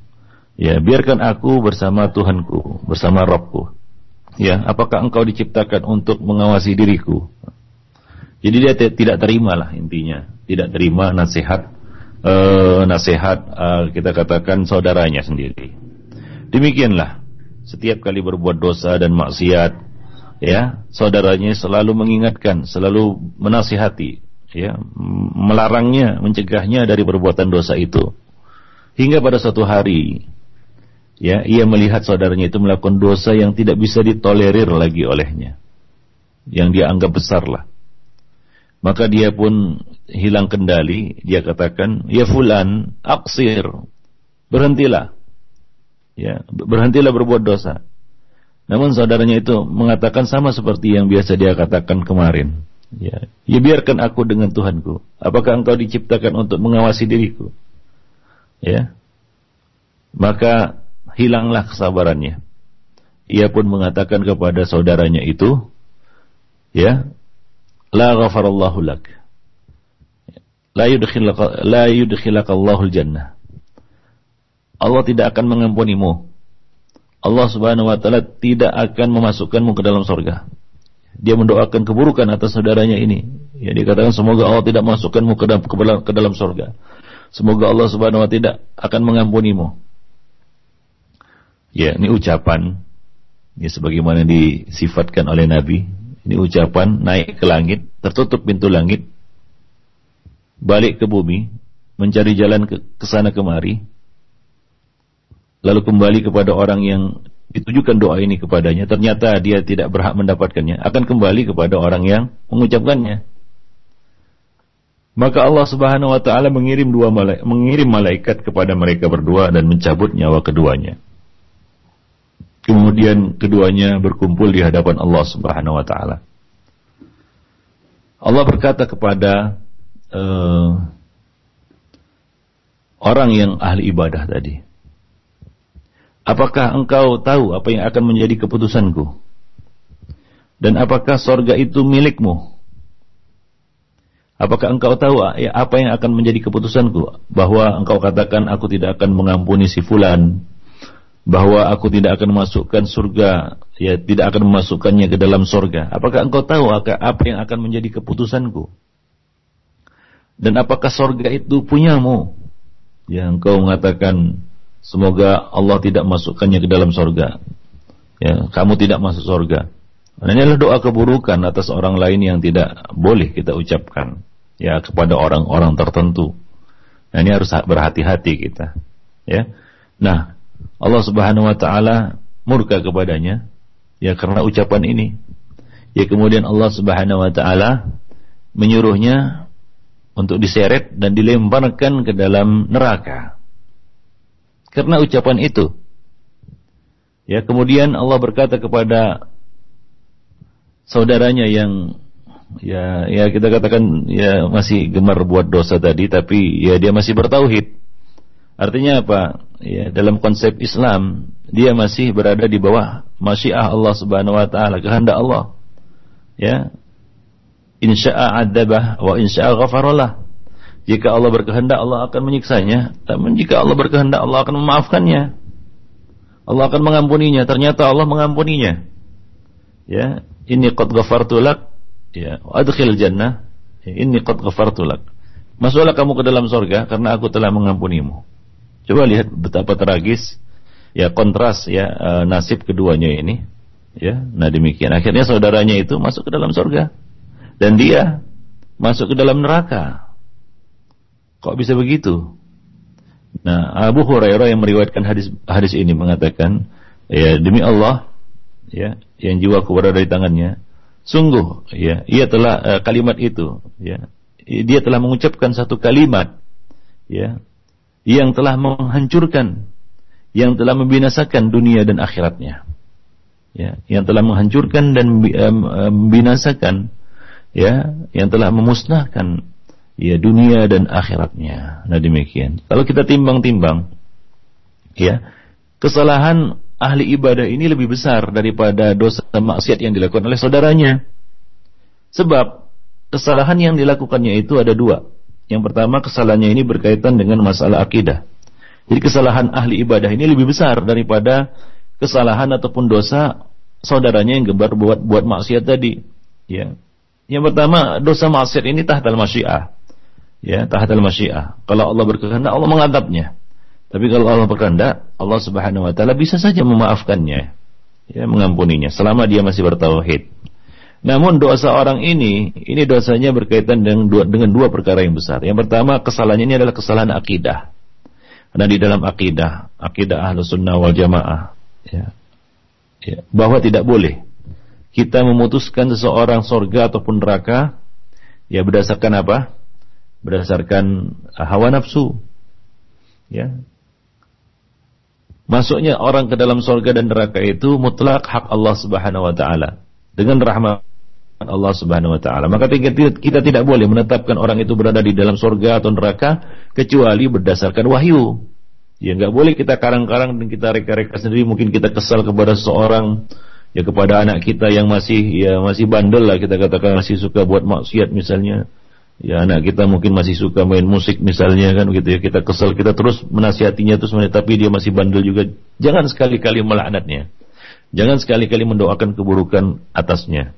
Ya, biarkan aku bersama Tuhanku, bersama Robku. Ya, apakah engkau diciptakan untuk mengawasi diriku? Jadi dia tidak terima lah intinya, tidak terima nasihat uh, nasihat uh, kita katakan saudaranya sendiri. Demikianlah setiap kali berbuat dosa dan maksiat ya saudaranya selalu mengingatkan, selalu menasihati ya melarangnya, mencegahnya dari perbuatan dosa itu. Hingga pada suatu hari ya ia melihat saudaranya itu melakukan dosa yang tidak bisa ditolerir lagi olehnya. Yang dia anggap besar lah. Maka dia pun hilang kendali, dia katakan, "Ya fulan, aksir." Berhentilah. Ya, berhentilah berbuat dosa. Namun saudaranya itu mengatakan sama seperti yang biasa dia katakan kemarin. Ya, ya biarkan aku dengan Tuhanku. Apakah engkau diciptakan untuk mengawasi diriku? Ya. Maka hilanglah kesabarannya. Ia pun mengatakan kepada saudaranya itu, ya, la ghafarallahu lak. La yudkhilaka la yudkhilaka Allahul jannah. Allah tidak akan mengampunimu. Allah Subhanahu wa taala tidak akan memasukkanmu ke dalam surga. Dia mendoakan keburukan atas saudaranya ini. Ya, dikatakan semoga Allah tidak masukkanmu ke dalam, ke dalam surga. Semoga Allah Subhanahu wa tidak akan mengampunimu. Ya, ini ucapan ya sebagaimana disifatkan oleh Nabi ini ucapan naik ke langit, tertutup pintu langit, balik ke bumi, mencari jalan ke, sana kemari, lalu kembali kepada orang yang ditujukan doa ini kepadanya, ternyata dia tidak berhak mendapatkannya, akan kembali kepada orang yang mengucapkannya. Maka Allah Subhanahu wa taala mengirim dua malaikat, mengirim malaikat kepada mereka berdua dan mencabut nyawa keduanya. Kemudian keduanya berkumpul di hadapan Allah Subhanahu wa taala. Allah berkata kepada uh, orang yang ahli ibadah tadi, "Apakah engkau tahu apa yang akan menjadi keputusanku? Dan apakah sorga itu milikmu?" Apakah engkau tahu apa yang akan menjadi keputusanku? Bahwa engkau katakan aku tidak akan mengampuni si fulan, bahwa aku tidak akan masukkan surga, ya tidak akan memasukkannya ke dalam surga. Apakah engkau tahu apa yang akan menjadi keputusanku? Dan apakah surga itu punyamu? Ya engkau mengatakan semoga Allah tidak masukkannya ke dalam surga. Ya, kamu tidak masuk surga. Dan ini adalah doa keburukan atas orang lain yang tidak boleh kita ucapkan ya kepada orang-orang tertentu. Nah, ini harus berhati-hati kita. Ya. Nah, Allah Subhanahu wa taala murka kepadanya ya karena ucapan ini. Ya kemudian Allah Subhanahu wa taala menyuruhnya untuk diseret dan dilemparkan ke dalam neraka. Karena ucapan itu. Ya, kemudian Allah berkata kepada saudaranya yang ya ya kita katakan ya masih gemar buat dosa tadi tapi ya dia masih bertauhid. Artinya apa? Ya, dalam konsep Islam dia masih berada di bawah masyiah Allah Subhanahu wa taala, kehendak Allah. Ya. insya'a adzabah wa insya'a ghafarallah. Jika Allah berkehendak Allah akan menyiksanya, namun jika Allah berkehendak Allah akan memaafkannya. Allah akan mengampuninya. Ternyata Allah mengampuninya. Ya, ini qad ghafartu lak. Ya, adkhil jannah. Ya, ini qad ghafartu lak. Masuklah kamu ke dalam surga karena aku telah mengampunimu. Coba lihat betapa tragis ya kontras ya e, nasib keduanya ini. Ya, nah demikian. Akhirnya saudaranya itu masuk ke dalam surga dan dia masuk ke dalam neraka. Kok bisa begitu? Nah, Abu Hurairah yang meriwayatkan hadis hadis ini mengatakan, ya demi Allah, ya yang jiwa kepada dari tangannya, sungguh, ya ia telah uh, kalimat itu, ya dia telah mengucapkan satu kalimat, ya yang telah menghancurkan, yang telah membinasakan dunia dan akhiratnya, ya yang telah menghancurkan dan membinasakan, ya yang telah memusnahkan ya dunia dan akhiratnya. Nah demikian. Kalau kita timbang-timbang, ya kesalahan ahli ibadah ini lebih besar daripada dosa maksiat yang dilakukan oleh saudaranya. Sebab kesalahan yang dilakukannya itu ada dua. Yang pertama kesalahannya ini berkaitan dengan masalah akidah. Jadi kesalahan ahli ibadah ini lebih besar daripada kesalahan ataupun dosa saudaranya yang gembar buat buat maksiat tadi. Ya. Yang pertama dosa maksiat ini tahtal masyiah ya tahatal masyiah. Kalau Allah berkehendak Allah mengadabnya. Tapi kalau Allah berkehendak Allah Subhanahu wa taala bisa saja memaafkannya. Ya, mengampuninya selama dia masih bertauhid. Namun dosa orang ini, ini dosanya berkaitan dengan dua, dengan dua perkara yang besar. Yang pertama, kesalahannya ini adalah kesalahan akidah. Karena di dalam akidah, akidah ahlu sunnah wal jamaah, ya, ya, bahwa tidak boleh kita memutuskan seseorang sorga ataupun neraka, ya berdasarkan apa? berdasarkan hawa nafsu. Ya. Masuknya orang ke dalam surga dan neraka itu mutlak hak Allah Subhanahu wa taala dengan rahmat Allah Subhanahu wa taala. Maka kita tidak boleh menetapkan orang itu berada di dalam surga atau neraka kecuali berdasarkan wahyu. Ya nggak boleh kita karang-karang dan kita reka-reka sendiri. Mungkin kita kesal kepada seorang ya kepada anak kita yang masih ya masih bandel lah kita katakan masih suka buat maksiat misalnya. Ya anak kita mungkin masih suka main musik misalnya kan gitu ya. Kita kesel kita terus menasihatinya terus tapi dia masih bandel juga. Jangan sekali-kali melaknatnya. Jangan sekali-kali mendoakan keburukan atasnya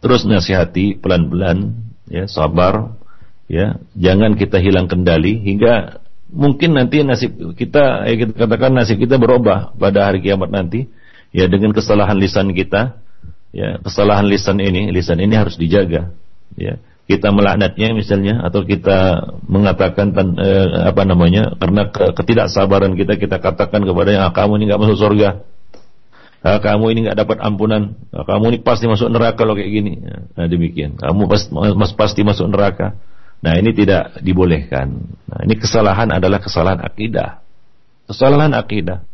terus nasihati pelan-pelan ya sabar ya. Jangan kita hilang kendali hingga mungkin nanti nasib kita ya kita katakan nasib kita berubah pada hari kiamat nanti ya dengan kesalahan lisan kita ya. Kesalahan lisan ini lisan ini harus dijaga ya. Kita melaknatnya misalnya atau kita mengatakan eh, apa namanya karena ketidaksabaran kita kita katakan kepada yang ah, kamu ini nggak masuk surga kamu ini nggak dapat ampunan. Kamu ini pasti masuk neraka kalau kayak gini. Nah demikian. Kamu pasti mas pasti masuk neraka. Nah ini tidak dibolehkan. Nah ini kesalahan adalah kesalahan akidah. Kesalahan akidah.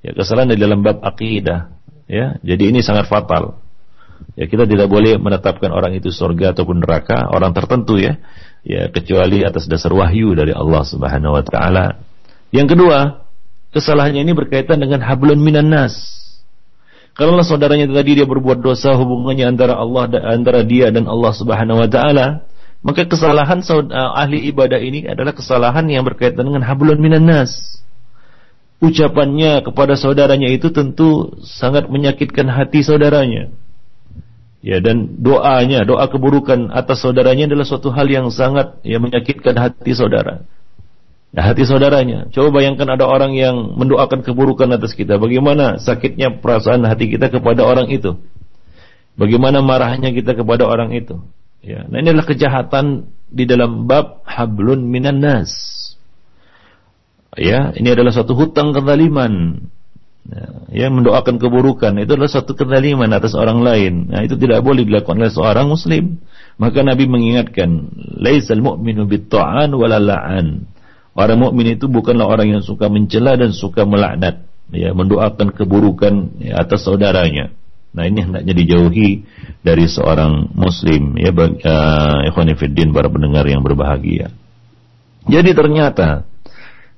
Ya kesalahan di dalam bab akidah. Ya jadi ini sangat fatal. Ya kita tidak boleh menetapkan orang itu surga ataupun neraka, orang tertentu ya. Ya kecuali atas dasar wahyu dari Allah Subhanahu wa taala. Yang kedua, kesalahannya ini berkaitan dengan hablun minan nas. Karena saudaranya tadi dia berbuat dosa hubungannya antara Allah antara dia dan Allah Subhanahu wa taala, maka kesalahan ahli ibadah ini adalah kesalahan yang berkaitan dengan hablun minan nas. Ucapannya kepada saudaranya itu tentu sangat menyakitkan hati saudaranya. Ya dan doanya, doa keburukan atas saudaranya adalah suatu hal yang sangat ya menyakitkan hati saudara. Nah, hati saudaranya. Coba bayangkan ada orang yang mendoakan keburukan atas kita. Bagaimana sakitnya perasaan hati kita kepada orang itu? Bagaimana marahnya kita kepada orang itu? Ya, nah ini adalah kejahatan di dalam bab hablun minan nas. Ya, ini adalah suatu hutang kezaliman ya mendoakan keburukan itu adalah satu kezaliman atas orang lain. Nah, itu tidak boleh dilakukan oleh seorang muslim. Maka Nabi mengingatkan, "Laisal mu'minu bit-ta'an wala la'an." Orang mukmin itu bukanlah orang yang suka mencela dan suka melaknat, ya, mendoakan keburukan ya, atas saudaranya. Nah, ini hendaknya dijauhi dari seorang muslim ya bagi uh, para pendengar yang berbahagia. Jadi ternyata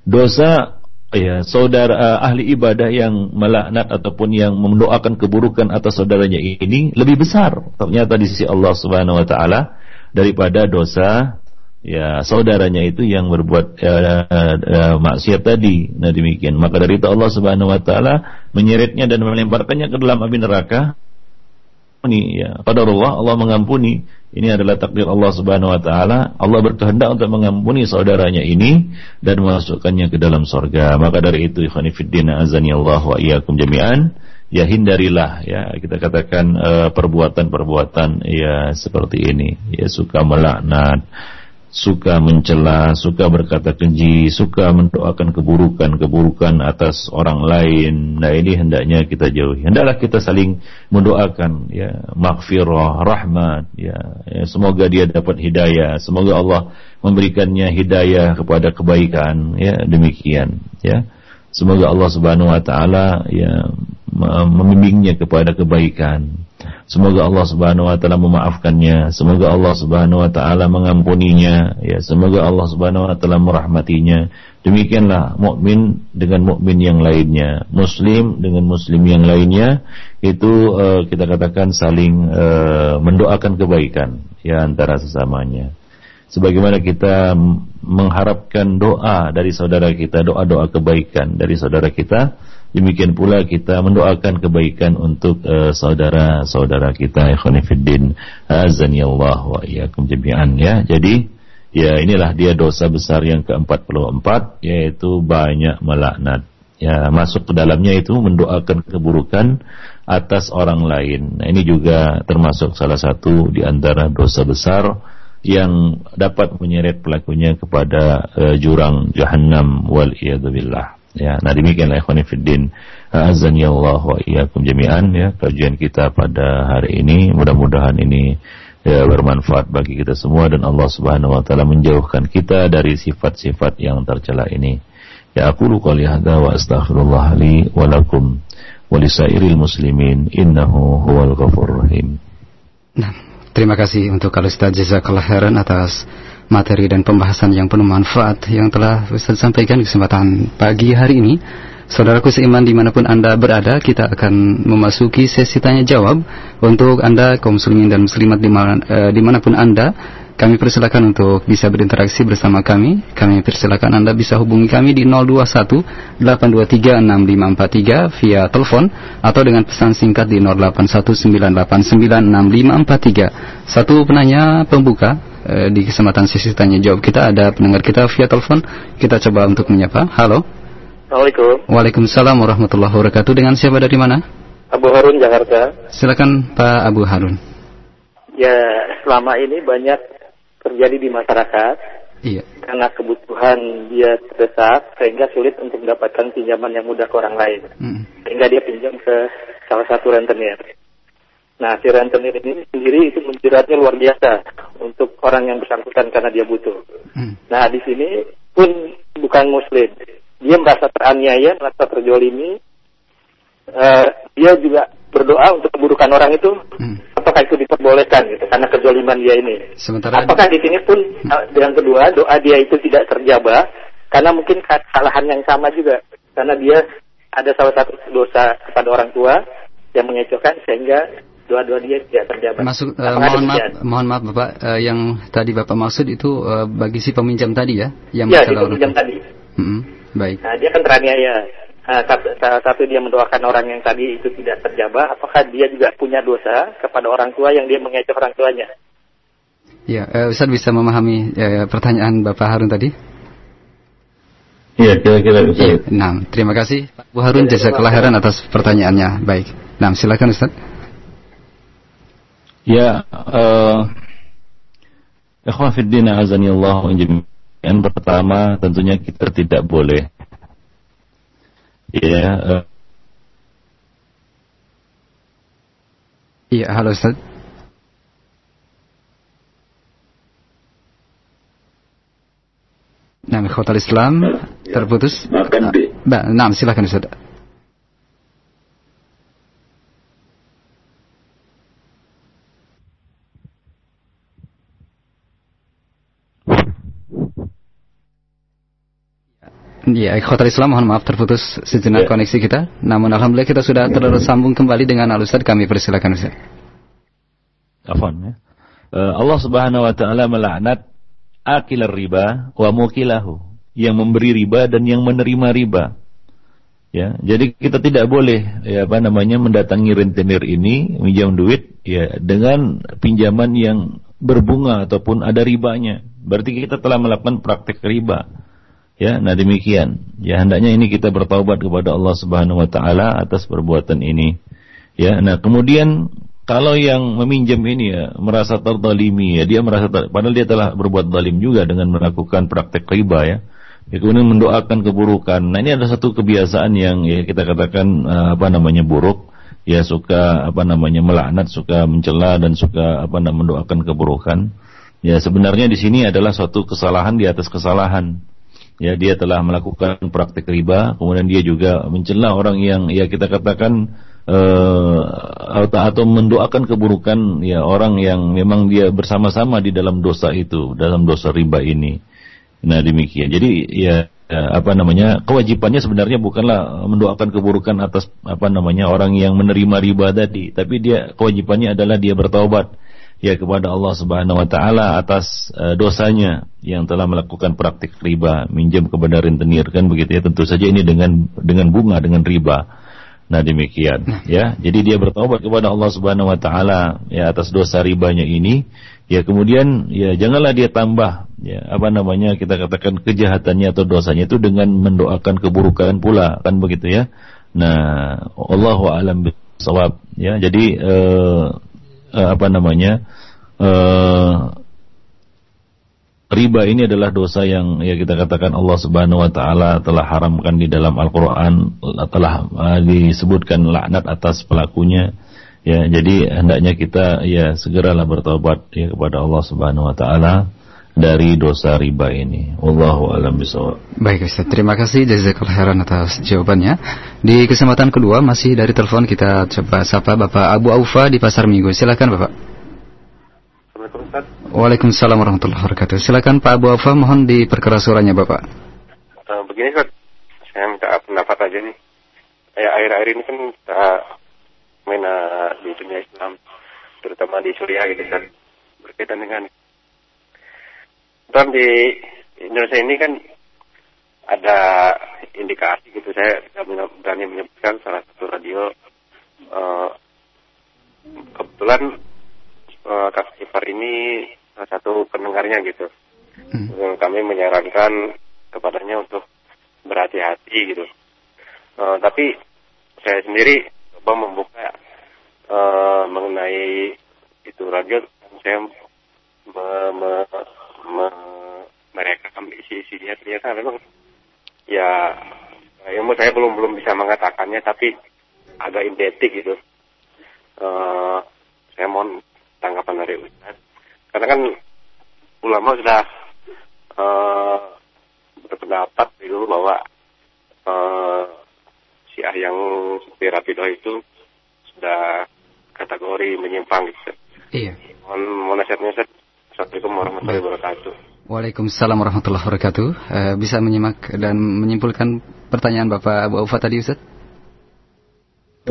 dosa ya saudara uh, ahli ibadah yang melaknat ataupun yang mendoakan keburukan atas saudaranya ini lebih besar ternyata di sisi Allah Subhanahu wa taala daripada dosa ya saudaranya itu yang berbuat uh, uh, maksiat tadi. Nah demikian. Maka dari itu Allah Subhanahu wa taala menyeretnya dan melemparkannya ke dalam api neraka. Ini ya Allah Allah mengampuni. Ini adalah takdir Allah Subhanahu wa taala. Allah berkehendak untuk mengampuni saudaranya ini dan memasukkannya ke dalam sorga. Maka dari itu ikhwani fiddin azani Allah wa iyyakum jami'an. Ya hindarilah ya kita katakan eh, perbuatan-perbuatan uh, ya seperti ini. Ya suka melaknat suka mencela, suka berkata keji, suka mendoakan keburukan-keburukan atas orang lain. Nah ini hendaknya kita jauhi. Hendaklah kita saling mendoakan ya maghfirah, rahmat ya, ya semoga dia dapat hidayah, semoga Allah memberikannya hidayah kepada kebaikan ya demikian ya. Semoga Allah Subhanahu wa taala ya membimbingnya kepada kebaikan. Semoga Allah Subhanahu wa taala memaafkannya, semoga Allah Subhanahu wa taala mengampuninya, ya semoga Allah Subhanahu wa taala merahmatinya. Demikianlah mukmin dengan mukmin yang lainnya, muslim dengan muslim yang lainnya itu uh, kita katakan saling uh, mendoakan kebaikan ya antara sesamanya. Sebagaimana kita mengharapkan doa dari saudara kita, doa-doa kebaikan dari saudara kita, Demikian pula kita mendoakan kebaikan untuk uh, saudara-saudara kita ikhwanifiddin azani Allah wa iyyakum jami'an ya. Jadi ya inilah dia dosa besar yang ke-44 yaitu banyak melaknat. Ya, masuk ke dalamnya itu mendoakan keburukan atas orang lain. Nah, ini juga termasuk salah satu di antara dosa besar yang dapat menyeret pelakunya kepada uh, jurang jahannam wal billah. Ya, nah demikianlah ikhwan fiddin. Azan ya Allah wa iyyakum jami'an ya kajian kita pada hari ini. Mudah-mudahan ini ya, bermanfaat bagi kita semua dan Allah Subhanahu wa taala menjauhkan kita dari sifat-sifat yang tercela ini. Ya aku qouli hadza wa astaghfirullah li wa lakum wa lisairil muslimin innahu huwal ghafurur rahim. Nah, terima kasih untuk kalau Ustaz jazakallah khairan atas materi dan pembahasan yang penuh manfaat yang telah Ustaz sampaikan di kesempatan pagi hari ini. Saudaraku seiman di mana pun Anda berada, kita akan memasuki sesi tanya jawab untuk Anda kaum muslimin dan muslimat di mana, eh, di mana pun Anda. Kami persilakan untuk bisa berinteraksi bersama kami. Kami persilakan Anda bisa hubungi kami di 021 823 6543 via telepon atau dengan pesan singkat di 0819896543. Satu penanya pembuka Eh, di kesempatan sesi tanya jawab kita ada pendengar kita via telepon. Kita coba untuk menyapa. Halo. Assalamualaikum. Waalaikumsalam warahmatullahi wabarakatuh. Dengan siapa dari mana? Abu Harun Jakarta. Silakan Pak Abu Harun. Ya, selama ini banyak terjadi di masyarakat. Iya. Karena kebutuhan dia terdesak sehingga sulit untuk mendapatkan pinjaman yang mudah ke orang lain. Hmm. Sehingga dia pinjam ke salah satu rentenir. Nah, si rentenir ini sendiri itu menjeratnya luar biasa untuk orang yang bersangkutan karena dia butuh. Hmm. Nah, di sini pun bukan muslim. Dia merasa teraniaya, merasa terjolimi. Uh, dia juga berdoa untuk keburukan orang itu. Hmm. Apakah itu diperbolehkan gitu karena kejoliman dia ini? Sementara apakah di sini pun hmm. yang kedua doa dia itu tidak terjabah karena mungkin kesalahan yang sama juga karena dia ada salah satu dosa kepada orang tua yang mengecohkan sehingga dua-dua dia tidak terjabat. Masuk, uh, mohon maaf, mohon maaf Bapak, uh, yang tadi Bapak maksud itu uh, bagi si peminjam tadi ya, yang ya, si peminjam tadi. Hmm, baik. Nah, dia kan teraniaya. Nah, salah satu dia mendoakan orang yang tadi itu tidak terjabah, apakah dia juga punya dosa kepada orang tua yang dia mengecoh orang tuanya? Ya, uh, Ustaz bisa memahami uh, pertanyaan Bapak Harun tadi? Iya, kira-kira bisa. Ya, nah, terima kasih Pak Bu Harun ya, jasa kelahiran atas pertanyaannya. Baik. Nah, silakan Ustaz. Ya, uh, ikhwan fiddina azani Allah yang pertama tentunya kita tidak boleh ya uh, Iya, halo Ustaz. Nah, Khotal Islam terputus. Nah, nah, silakan Ustaz. Ya, ikhwatal Islam mohon maaf terputus sejenak Ya. koneksi kita. Namun alhamdulillah kita sudah tersambung kembali dengan Al Ustaz. Kami persilakan Ustaz. Afwan ya. Eh, Allah Subhanahu wa taala melaknat akilar riba wa mukilahu, yang memberi riba dan yang menerima riba. Ya, jadi kita tidak boleh ya apa namanya mendatangi rentenir ini minjam duit ya dengan pinjaman yang berbunga ataupun ada ribanya. Berarti kita telah melakukan praktek riba. Ya, nah demikian. Ya hendaknya ini kita bertaubat kepada Allah Subhanahu wa taala atas perbuatan ini. Ya, nah kemudian kalau yang meminjam ini ya merasa terzalimi ya dia merasa ter- padahal dia telah berbuat zalim juga dengan melakukan praktek riba ya. Ya, kemudian mendoakan keburukan. Nah, ini ada satu kebiasaan yang ya kita katakan eh, apa namanya buruk. Ya suka apa namanya melaknat, suka mencela dan suka apa namanya mendoakan keburukan. Ya sebenarnya di sini adalah suatu kesalahan di atas kesalahan ya dia telah melakukan praktik riba. Kemudian dia juga mencela orang yang ya kita katakan eh, atau, atau mendoakan keburukan ya orang yang memang dia bersama-sama di dalam dosa itu dalam dosa riba ini. Nah demikian. Jadi ya apa namanya kewajibannya sebenarnya bukanlah mendoakan keburukan atas apa namanya orang yang menerima riba tadi. Tapi dia kewajibannya adalah dia bertaubat ya kepada Allah Subhanahu wa taala atas eh, dosanya yang telah melakukan praktik riba, minjam kepada rentenir kan begitu ya. Tentu saja ini dengan dengan bunga dengan riba. Nah, demikian ya. Jadi dia bertobat kepada Allah Subhanahu wa taala ya atas dosa ribanya ini. Ya kemudian ya janganlah dia tambah ya apa namanya kita katakan kejahatannya atau dosanya itu dengan mendoakan keburukan pula kan begitu ya. Nah, Allahu alam bisawab ya. Jadi eh, eh, apa namanya eh, riba ini adalah dosa yang ya kita katakan Allah Subhanahu wa taala telah haramkan di dalam Al-Qur'an telah eh, disebutkan laknat atas pelakunya. Ya jadi hendaknya kita ya segeralah bertobat ya kepada Allah Subhanahu wa taala dari dosa riba ini. Wallahu alam bisawab. Baik Ustaz, terima kasih jazakallahu khairan atas jawabannya. Di kesempatan kedua masih dari telepon kita coba sapa Bapak Abu Aufa di Pasar Minggu. Silakan Bapak. Assalamualaikum Ustaz. Waalaikumsalam warahmatullahi wabarakatuh. Silakan Pak Abu Aufa mohon diperkeras suaranya Bapak. Eh, begini Ustaz, saya minta pendapat aja nih. Ya, akhir-akhir ini kan kita main eh, di dunia Islam, terutama di Suriah gitu kan, berkaitan dengan dan di Indonesia ini kan ada indikasi gitu saya tidak berani menyebutkan salah satu radio eh, kebetulan eh, Kak Ipar ini salah satu pendengarnya gitu Hmm. Kami menyarankan kepadanya untuk berhati-hati gitu. Eh, tapi saya sendiri coba membuka eh, mengenai itu radio, saya me, me, merekam isi-isinya ternyata memang ya ilmu saya belum belum bisa mengatakannya tapi agak identik gitu. Eh, saya mohon tanggapan dari Ustaz. Karena kan ulama sudah eh, berpendapat dulu bahwa eh, Syiah yang seperti Rafidah itu sudah kategori menyimpang gitu. Iya. Mohon mohon nasihatnya Ustaz. Assalamualaikum warahmatullahi wabarakatuh. Waalaikumsalam warahmatullahi wabarakatuh. Eh, bisa menyimak dan menyimpulkan pertanyaan Bapak Abu Aufa tadi Ustaz?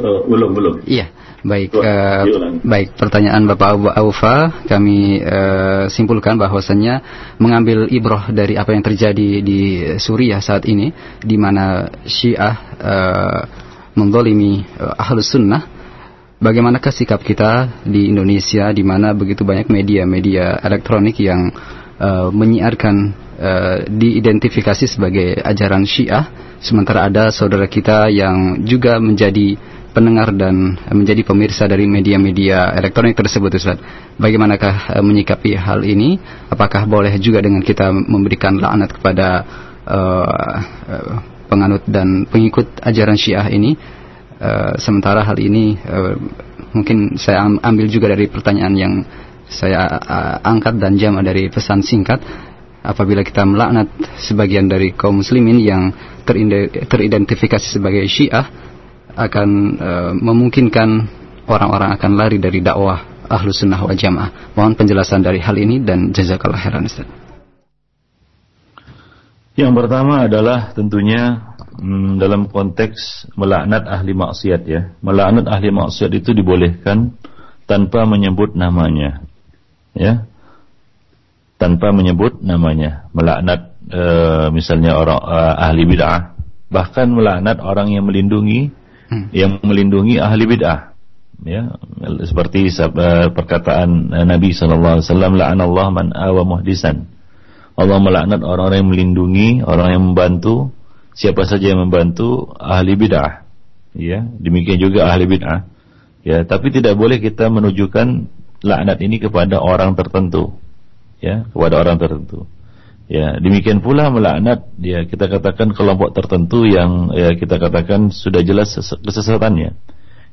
belum belum. Iya, baik. Diulang. baik, pertanyaan Bapak Abu Aufa kami eh, simpulkan bahwasannya mengambil ibroh dari apa yang terjadi di Suriah saat ini, di mana Syiah eh, mendolimi eh, ahlus sunnah. Bagaimanakah sikap kita di Indonesia, di mana begitu banyak media-media elektronik yang eh, menyiarkan eh, diidentifikasi sebagai ajaran Syiah, sementara ada saudara kita yang juga menjadi pendengar dan menjadi pemirsa dari media-media elektronik tersebut Ustaz. Bagaimanakah eh, menyikapi hal ini? Apakah boleh juga dengan kita memberikan laknat kepada eh, penganut dan pengikut ajaran Syiah ini? Eh, sementara hal ini eh, mungkin saya am- ambil juga dari pertanyaan yang saya eh, angkat dan jama dari pesan singkat apabila kita melaknat sebagian dari kaum muslimin yang teridentifikasi sebagai Syiah akan eh, memungkinkan orang-orang akan lari dari dakwah ahlu sunnah wal jamaah. Mohon penjelasan dari hal ini dan jazakallah Ustaz. Yang pertama adalah tentunya hmm, dalam konteks melaknat ahli maksiat ya. Melaknat ahli maksiat itu dibolehkan tanpa menyebut namanya. Ya. Tanpa menyebut namanya. Melaknat e, misalnya orang e, ahli bid'ah, bahkan melaknat orang yang melindungi hmm. yang melindungi ahli bid'ah. Ya, seperti uh, perkataan Nabi sallallahu alaihi wasallam la'anallahu man awa muhdisan Allah melaknat orang-orang yang melindungi, orang yang membantu, siapa saja yang membantu ahli bid'ah. Ya, demikian juga ahli bid'ah. Ya, tapi tidak boleh kita menunjukkan laknat ini kepada orang tertentu. Ya, kepada orang tertentu. Ya, demikian pula melaknat ya kita katakan kelompok tertentu yang ya kita katakan sudah jelas kesesatannya.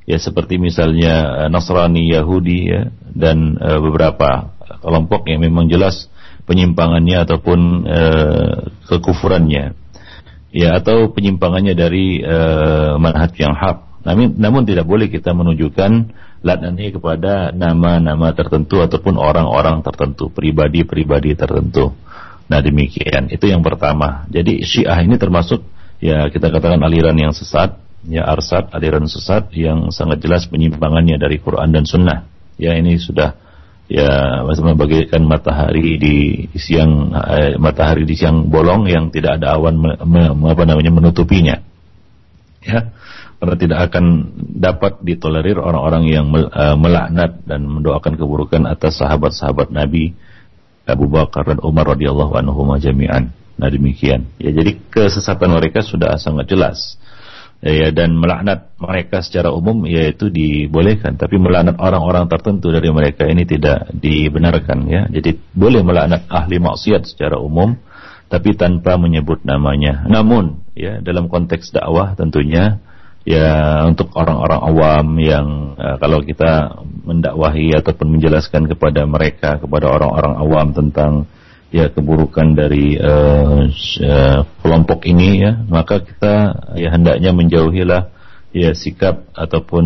Ya seperti misalnya eh, Nasrani, Yahudi ya dan uh, beberapa kelompok yang memang jelas penyimpangannya ataupun e, kekufurannya ya atau penyimpangannya dari e, manhaj yang hak. Namun, namun tidak boleh kita menunjukkan laknatnya kepada nama-nama tertentu ataupun orang-orang tertentu pribadi-pribadi tertentu. Nah demikian. Itu yang pertama. Jadi syiah ini termasuk ya kita katakan aliran yang sesat ya arsat aliran sesat yang sangat jelas penyimpangannya dari Quran dan Sunnah. Ya ini sudah ya maksudnya bagaikan matahari di siang eh, matahari di siang bolong yang tidak ada awan me, me, apa namanya menutupinya ya karena tidak akan dapat ditolerir orang-orang yang uh, melaknat dan mendoakan keburukan atas sahabat-sahabat Nabi Abu Bakar dan Umar radhiyallahu anhu jami'an. Nah demikian. Ya jadi kesesatan mereka sudah sangat jelas ya dan melaknat mereka secara umum yaitu dibolehkan. Tapi melaknat orang-orang tertentu dari mereka ini tidak dibenarkan ya. Jadi boleh melaknat ahli maksiat secara umum tapi tanpa menyebut namanya. Namun ya dalam konteks dakwah tentunya ya untuk orang-orang awam yang uh, kalau kita mendakwahi ataupun menjelaskan kepada mereka kepada orang-orang awam tentang ya keburukan dari uh, kelompok ini ya. Maka kita ya hendaknya menjauhilah ya sikap ataupun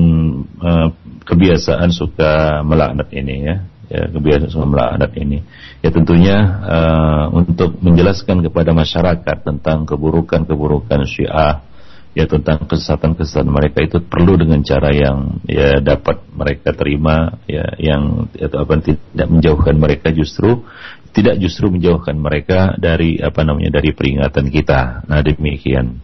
uh, kebiasaan suka melaknat ini ya. Ya kebiasaan suka melaknat ini. Ya tentunya uh, untuk menjelaskan kepada masyarakat tentang keburukan-keburukan Syiah ya tentang kesesatan-kesesatan mereka itu perlu dengan cara yang ya dapat mereka terima ya yang atau apa tidak menjauhkan mereka justru tidak justru menjauhkan mereka dari apa namanya dari peringatan kita. Nah demikian.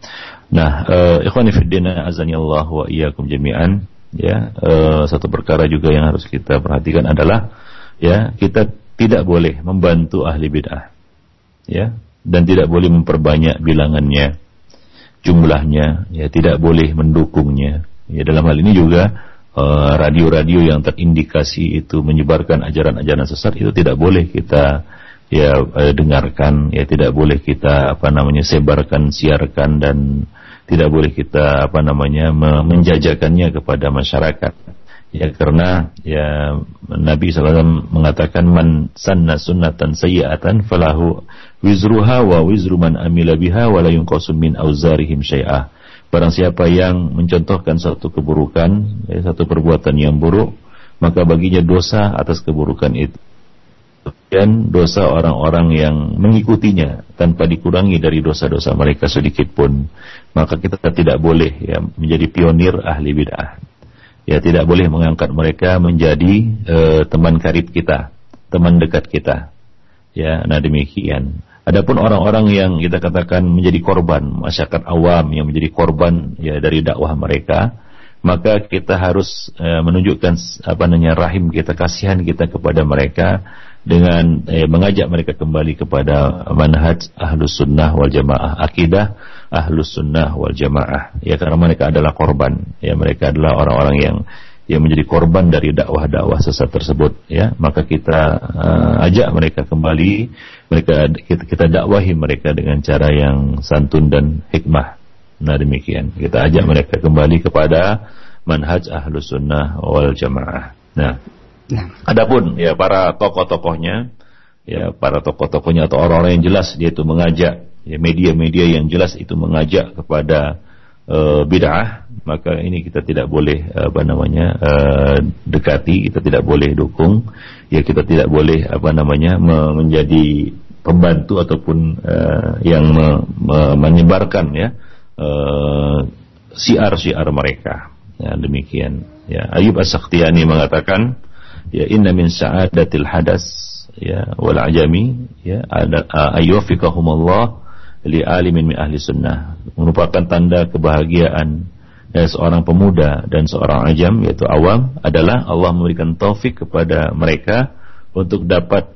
Nah, uh, ikhwani fiddina azani Allah wa iyyakum jami'an ya uh, satu perkara juga yang harus kita perhatikan adalah ya kita tidak boleh membantu ahli bid'ah ya dan tidak boleh memperbanyak bilangannya jumlahnya ya tidak boleh mendukungnya. Ya dalam hal ini juga eh, radio-radio uh, yang terindikasi itu menyebarkan ajaran-ajaran sesat itu tidak boleh kita ya eh, dengarkan. Ya tidak boleh kita apa namanya sebarkan siarkan dan tidak boleh kita apa namanya menjajakannya kepada masyarakat ya karena ya Nabi SAW mengatakan man sanna sunnatan sayyi'atan falahu wizruha wa wizru man amila biha wa la yunqasu min auzarihim syai'ah barang siapa yang mencontohkan satu keburukan ya, satu perbuatan yang buruk maka baginya dosa atas keburukan itu. Dan dosa orang-orang yang mengikutinya tanpa dikurangi dari dosa-dosa mereka sedikit pun maka kita tidak boleh ya menjadi pionir ahli bid'ah ya tidak boleh mengangkat mereka menjadi uh, teman karib kita teman dekat kita. Ya nah demikian. Adapun orang-orang yang kita katakan menjadi korban masyarakat awam yang menjadi korban ya dari dakwah mereka maka kita harus uh, menunjukkan apa namanya rahim kita kasihan kita kepada mereka dengan eh, mengajak mereka kembali kepada manhaj ahlus sunnah wal jamaah akidah ahlus sunnah wal jamaah. Ya karena mereka adalah korban. Ya mereka adalah orang-orang yang yang menjadi korban dari dakwah-dakwah sesat tersebut. Ya maka kita uh, ajak mereka kembali. Mereka kita, kita dakwahi mereka dengan cara yang santun dan hikmah. Nah demikian. Kita ajak mereka kembali kepada manhaj ahlus sunnah wal jamaah. Nah Nah. Adapun ya para tokoh-tokohnya, ya para tokoh-tokohnya atau orang-orang yang jelas dia itu mengajak, media-media yang jelas itu mengajak kepada uh, bid'ah, maka ini kita tidak boleh apa namanya uh, dekati, kita tidak boleh dukung, ya kita tidak boleh apa namanya menjadi pembantu ataupun uh, yang me, me, menyebarkan ya siar-siar mereka. Ya, demikian. Ya, Ayub As-Saktiani mengatakan, ya inna min sa'adatil hadas ya wal ajami ya ada ayyufikahumullah li alimin min ahli sunnah. Merupakan tanda kebahagiaan ya, seorang pemuda dan seorang ajam yaitu awam adalah Allah memberikan taufik kepada mereka untuk dapat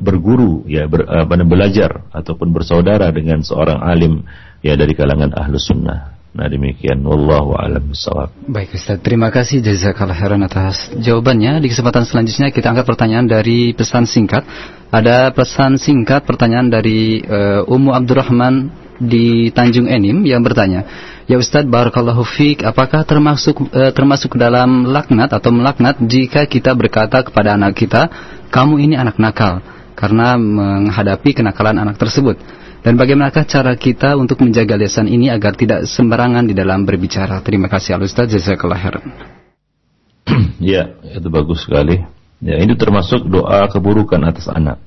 berguru ya ber, apa, belajar ataupun bersaudara dengan seorang alim ya dari kalangan ahlus sunnah Nah demikian wallahu alam bisawab. Baik Ustaz, terima kasih jazakallah khairan atas jawabannya. Di kesempatan selanjutnya kita angkat pertanyaan dari pesan singkat. Ada pesan singkat pertanyaan dari uh, Ummu Abdurrahman di Tanjung Enim yang bertanya, "Ya Ustaz, barakallahu fiik, apakah termasuk uh, termasuk dalam laknat atau melaknat jika kita berkata kepada anak kita, kamu ini anak nakal?" Karena menghadapi kenakalan anak tersebut. Dan bagaimanakah cara kita untuk menjaga lisan ini agar tidak sembarangan di dalam berbicara? Terima kasih Al Ustaz Jazakallah <clears throat> ya, itu bagus sekali. Ya, ini termasuk doa keburukan atas anak.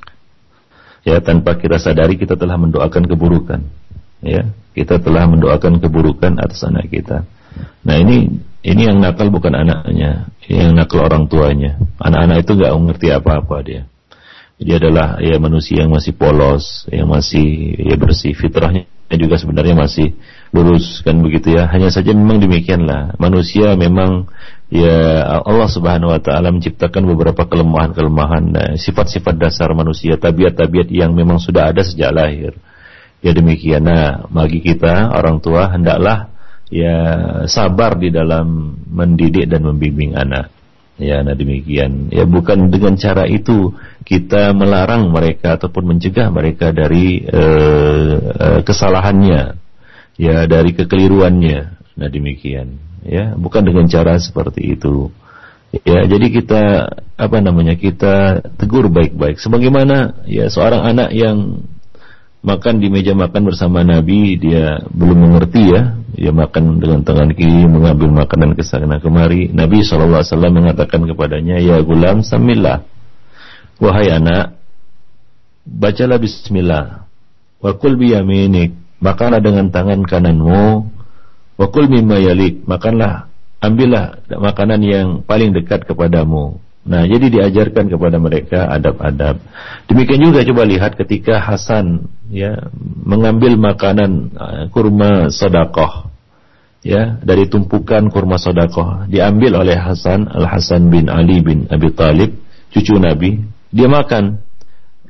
Ya, tanpa kita sadari kita telah mendoakan keburukan. Ya, kita telah mendoakan keburukan atas anak kita. Nah, ini ini yang nakal bukan anaknya, yang nakal orang tuanya. Anak-anak itu nggak mengerti apa-apa dia dia adalah ya manusia yang masih polos, yang masih ya bersih, fitrahnya juga sebenarnya masih lurus kan begitu ya. Hanya saja memang demikianlah. Manusia memang ya Allah Subhanahu wa taala menciptakan beberapa kelemahan-kelemahan nah, sifat-sifat dasar manusia, tabiat-tabiat yang memang sudah ada sejak lahir. Ya demikian. Nah, bagi kita orang tua hendaklah ya sabar di dalam mendidik dan membimbing anak. Ya, nah demikian. Ya, bukan dengan cara itu kita melarang mereka ataupun mencegah mereka dari uh, uh, kesalahannya, ya, dari kekeliruannya. Nah demikian. Ya, bukan dengan cara seperti itu. Ya, jadi kita apa namanya? Kita tegur baik-baik. Sebagaimana ya seorang anak yang makan di meja makan bersama Nabi dia belum mengerti ya. Dia makan dengan tangan kiri mengambil makanan ke sana kemari. Nabi SAW mengatakan kepadanya ya gulam samillah wahai anak bacalah bismillah. Wakul biyaminik makanlah dengan tangan kananmu. Wakul mimma yalik. Makanlah ambillah makanan yang paling dekat kepadamu Nah, jadi diajarkan kepada mereka adab-adab. Demikian juga coba lihat ketika Hasan ya mengambil makanan uh, kurma sodakoh ya dari tumpukan kurma sodakoh diambil oleh Hasan Al Hasan bin Ali bin Abi Talib cucu Nabi dia makan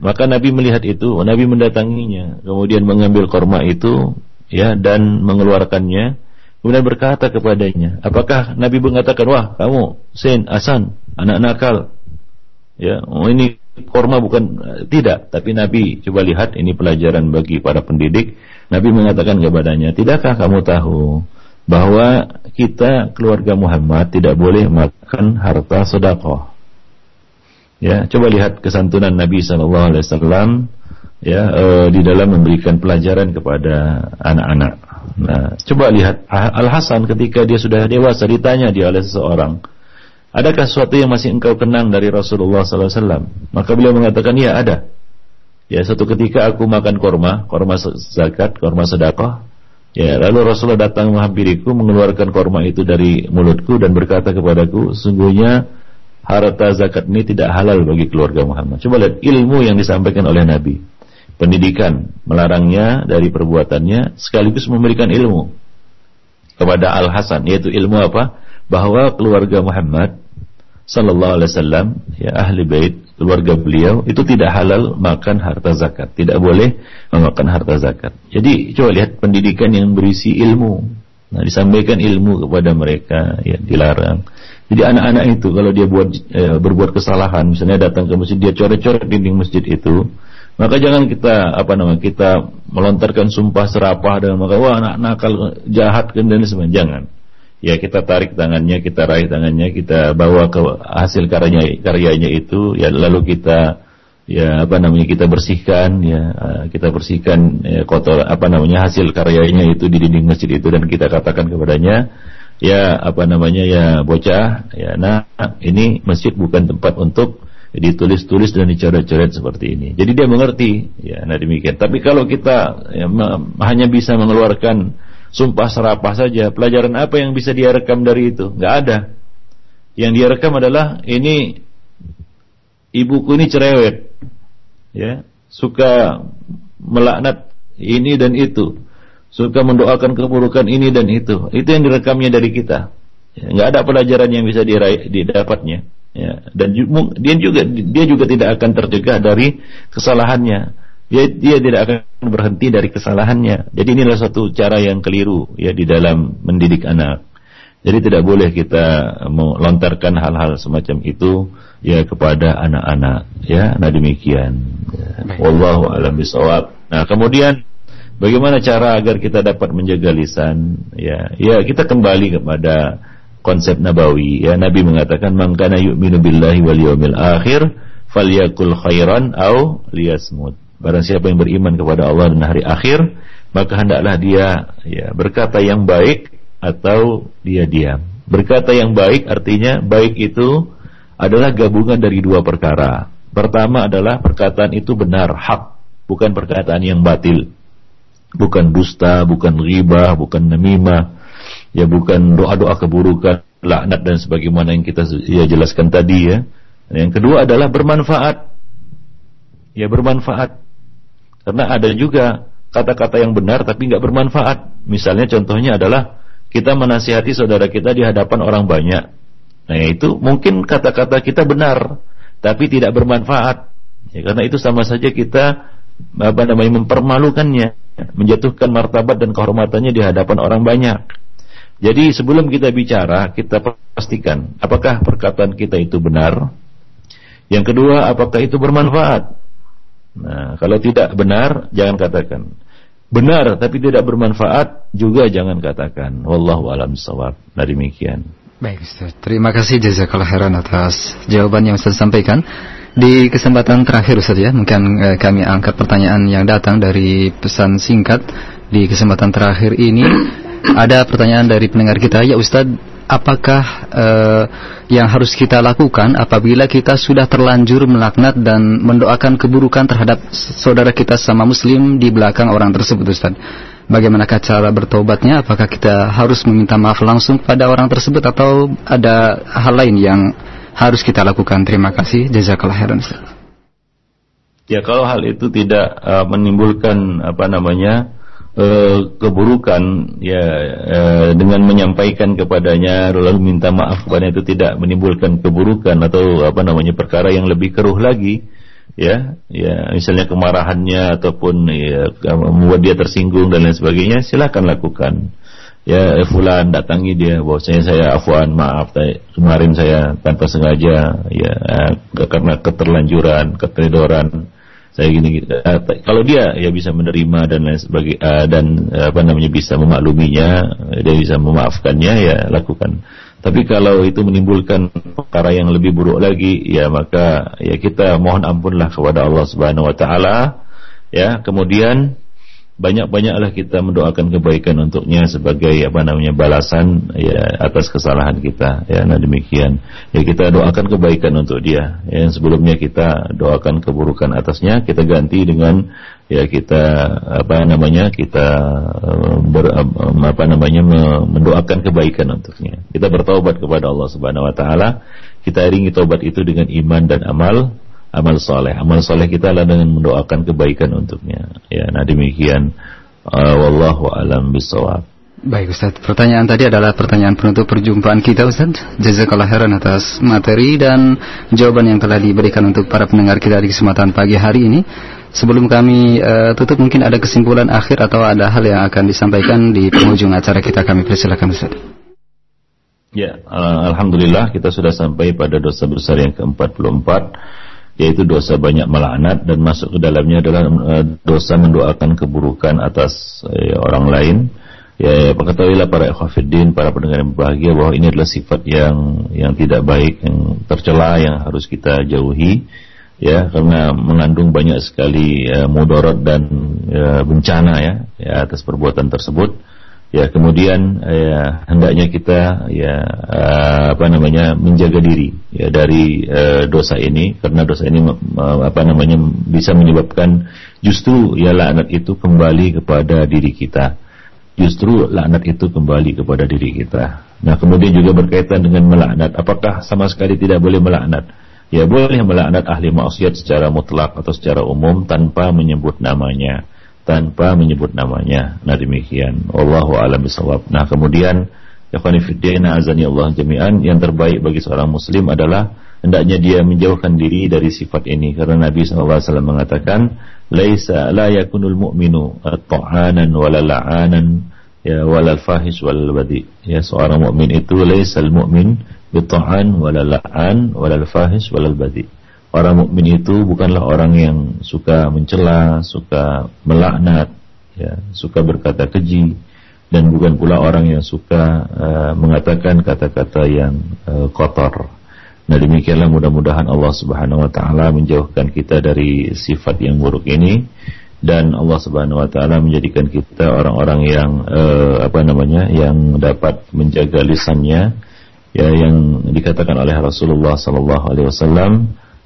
maka Nabi melihat itu Nabi mendatanginya kemudian mengambil kurma itu ya dan mengeluarkannya Kemudian berkata kepadanya, apakah Nabi mengatakan, wah kamu Sen, Asan, anak nakal. Ya, oh ini korma bukan tidak, tapi Nabi coba lihat ini pelajaran bagi para pendidik. Nabi mengatakan kepadanya, tidakkah kamu tahu bahwa kita keluarga Muhammad tidak boleh makan harta sedekah. Ya, coba lihat kesantunan Nabi Shallallahu Alaihi Wasallam ya e, di dalam memberikan pelajaran kepada anak-anak. Nah, coba lihat Al Hasan ketika dia sudah dewasa ditanya dia oleh seseorang, adakah sesuatu yang masih engkau kenang dari Rasulullah SAW? Maka beliau mengatakan, ya ada. Ya, satu ketika aku makan korma, korma zakat, korma sedekah. Ya, lalu Rasulullah datang menghampiriku, mengeluarkan korma itu dari mulutku dan berkata kepadaku, sungguhnya harta zakat ini tidak halal bagi keluarga Muhammad. Coba lihat ilmu yang disampaikan oleh Nabi pendidikan, melarangnya dari perbuatannya sekaligus memberikan ilmu kepada Al Hasan yaitu ilmu apa? Bahwa keluarga Muhammad sallallahu alaihi wasallam ya ahli bait keluarga beliau itu tidak halal makan harta zakat, tidak boleh memakan harta zakat. Jadi coba lihat pendidikan yang berisi ilmu. Nah, disampaikan ilmu kepada mereka ya dilarang. Jadi anak-anak itu kalau dia buat e, berbuat kesalahan, misalnya datang ke masjid dia coret-coret dinding masjid itu, maka jangan kita apa namanya kita melontarkan sumpah serapah dengan maka wah anak nakal jahat dan sebagainya. Jangan. Ya kita tarik tangannya, kita raih tangannya, kita bawa ke hasil karyanya karyanya itu ya lalu kita ya apa namanya kita bersihkan ya kita bersihkan ya, kotor apa namanya hasil karyanya itu di dinding masjid itu dan kita katakan kepadanya ya apa namanya ya bocah ya nah ini masjid bukan tempat untuk ditulis-tulis dan dicoret-coret seperti ini. Jadi dia mengerti, ya, nah demikian. Tapi kalau kita ya, hanya bisa mengeluarkan sumpah serapah saja, pelajaran apa yang bisa dia rekam dari itu? Nggak ada. Yang dia rekam adalah ini ibuku ini cerewet, ya, suka melaknat ini dan itu, suka mendoakan keburukan ini dan itu. Itu yang direkamnya dari kita. Ya, nggak ada pelajaran yang bisa didapatnya ya dan dia juga dia juga tidak akan tercegah dari kesalahannya dia dia tidak akan berhenti dari kesalahannya. Jadi inilah satu cara yang keliru ya di dalam mendidik anak. Jadi tidak boleh kita melontarkan hal-hal semacam itu ya kepada anak-anak ya. Nah demikian. Ya. wallahu alam bisawab nah kemudian bagaimana cara agar kita dapat menjaga lisan ya? Ya kita kembali kepada konsep nabawi ya. Nabi mengatakan man kana yu'minu billahi wal yawmil akhir falyakul khairan au liyasmut barang siapa yang beriman kepada Allah dan hari akhir maka hendaklah dia ya berkata yang baik atau dia diam berkata yang baik artinya baik itu adalah gabungan dari dua perkara pertama adalah perkataan itu benar hak bukan perkataan yang batil bukan dusta bukan ghibah bukan namimah ya bukan doa-doa keburukan, laknat dan sebagaimana yang kita ya jelaskan tadi ya. Yang kedua adalah bermanfaat. Ya bermanfaat. Karena ada juga kata-kata yang benar tapi nggak bermanfaat. Misalnya contohnya adalah kita menasihati saudara kita di hadapan orang banyak. Nah itu mungkin kata-kata kita benar tapi tidak bermanfaat. Ya, karena itu sama saja kita apa namanya mempermalukannya, menjatuhkan martabat dan kehormatannya di hadapan orang banyak. Jadi sebelum kita bicara, kita pastikan apakah perkataan kita itu benar. Yang kedua, apakah itu bermanfaat. Nah, kalau tidak benar, jangan katakan. Benar tapi tidak bermanfaat juga jangan katakan. Wallahu alam sawab. Nah demikian. Baik Ustaz, terima kasih jazakallah khairan atas jawaban yang Ustaz sampaikan. Di kesempatan terakhir Ustaz ya, mungkin eh, kami angkat pertanyaan yang datang dari pesan singkat di kesempatan terakhir ini ada pertanyaan dari pendengar kita, ya Ustadz, apakah uh, yang harus kita lakukan apabila kita sudah terlanjur melaknat dan mendoakan keburukan terhadap saudara kita sama muslim di belakang orang tersebut Ustaz? Bagaimanakah cara bertobatnya? Apakah kita harus meminta maaf langsung pada orang tersebut atau ada hal lain yang harus kita lakukan? Terima kasih. Jazakallah khairan Ustaz. Ya kalau hal itu tidak uh, menimbulkan apa namanya e, keburukan ya e, dengan menyampaikan kepadanya lalu minta maaf kepada itu tidak menimbulkan keburukan atau apa namanya perkara yang lebih keruh lagi ya ya misalnya kemarahannya ataupun ya membuat dia tersinggung dan lain sebagainya silakan lakukan. Ya eh, fulan datangi dia bahwasanya saya afwan maaf kemarin saya tanpa sengaja ya karena keterlanjuran keteledoran saya gini, gini. Uh, kalau dia ya bisa menerima dan lain sebagai uh, dan uh, apa namanya bisa memakluminya dia bisa memaafkannya ya lakukan tapi kalau itu menimbulkan perkara yang lebih buruk lagi ya maka ya kita mohon ampunlah kepada Allah Subhanahu wa taala ya kemudian banyak-banyaklah kita mendoakan kebaikan untuknya sebagai apa namanya balasan ya atas kesalahan kita. Ya nah demikian. Ya kita doakan kebaikan untuk dia. Ya, yang sebelumnya kita doakan keburukan atasnya kita ganti dengan ya kita apa namanya kita eh, ber, apa namanya mendoakan kebaikan untuknya. Kita bertobat kepada Allah Subhanahu wa taala. Kita iringi tobat itu dengan iman dan amal amal soleh. Amal soleh kita adalah dengan mendoakan kebaikan untuknya. Ya, nah demikian. Uh, wallahu alam bisawab. Baik Ustaz, pertanyaan tadi adalah pertanyaan penutup perjumpaan kita Ustaz Jazakallah khairan atas materi dan jawaban yang telah diberikan untuk para pendengar kita di kesempatan pagi hari ini Sebelum kami uh, tutup mungkin ada kesimpulan akhir atau ada hal yang akan disampaikan di penghujung acara kita kami persilakan Ustaz Ya, uh, Alhamdulillah kita sudah sampai pada dosa besar yang ke-44 yaitu dosa banyak melaknat dan masuk ke dalamnya adalah uh, dosa mendoakan keburukan atas uh, orang lain. Ya, ya ketahuilah para ikhwatiddin, para pendengar yang bahagia bahwa ini adalah sifat yang yang tidak baik, yang tercela yang harus kita jauhi ya karena mengandung banyak sekali uh, mudarat dan bencana ya, ya atas perbuatan tersebut Ya, kemudian ya, hendaknya kita ya uh, apa namanya menjaga diri ya dari uh, dosa ini karena dosa ini apa namanya bisa menyebabkan justru ya laknat itu kembali kepada diri kita. Justru laknat itu kembali kepada diri kita. Nah, kemudian juga berkaitan dengan melaknat. Apakah sama sekali tidak boleh melaknat? Ya boleh melaknat ahli maksiat secara mutlak atau secara umum tanpa menyebut namanya tanpa menyebut namanya. Nah demikian. Allahu a'lam bishawab. Nah kemudian khonifuddin azani Allah jami'an yang terbaik bagi seorang muslim adalah hendaknya dia menjauhkan diri dari sifat ini karena Nabi SAW mengatakan laisa la yakunul mu'minu ta'anan wala la'anan ya walal fahish walal badi ya seorang mukmin itu laisal mu'min bitta'an wala la'an walal fahish walal badi Orang mukmin itu bukanlah orang yang suka mencela, suka melaknat, ya, suka berkata keji, dan bukan pula orang yang suka uh, mengatakan kata-kata yang uh, kotor. Nah demikianlah mudah-mudahan Allah Subhanahu Wa Taala menjauhkan kita dari sifat yang buruk ini dan Allah Subhanahu Wa Taala menjadikan kita orang-orang yang uh, apa namanya yang dapat menjaga lisannya ya yang dikatakan oleh Rasulullah Sallallahu Alaihi Wasallam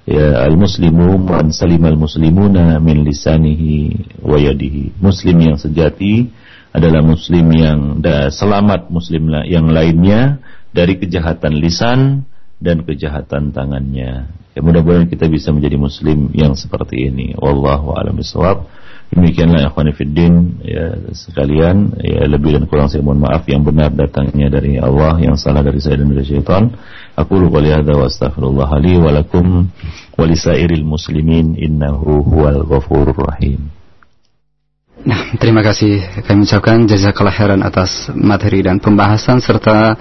ya al-muslimu man salimal muslimuna min lisanihi wa yadihi. Muslim yang sejati adalah muslim yang da, selamat muslim yang lainnya dari kejahatan lisan dan kejahatan tangannya. Ya mudah-mudahan kita bisa menjadi muslim yang seperti ini. Wallahu a'lam bishawab. Demikianlah ikhwan fiddin ya sekalian ya lebih dan kurang saya mohon maaf yang benar datangnya dari Allah yang salah dari saya dan dari syaitan. Aku lupa lihat wa astaghfirullah li wa lakum wa muslimin innahu huwal ghafurur rahim. Nah, terima kasih kami ucapkan jazakallah khairan atas materi dan pembahasan serta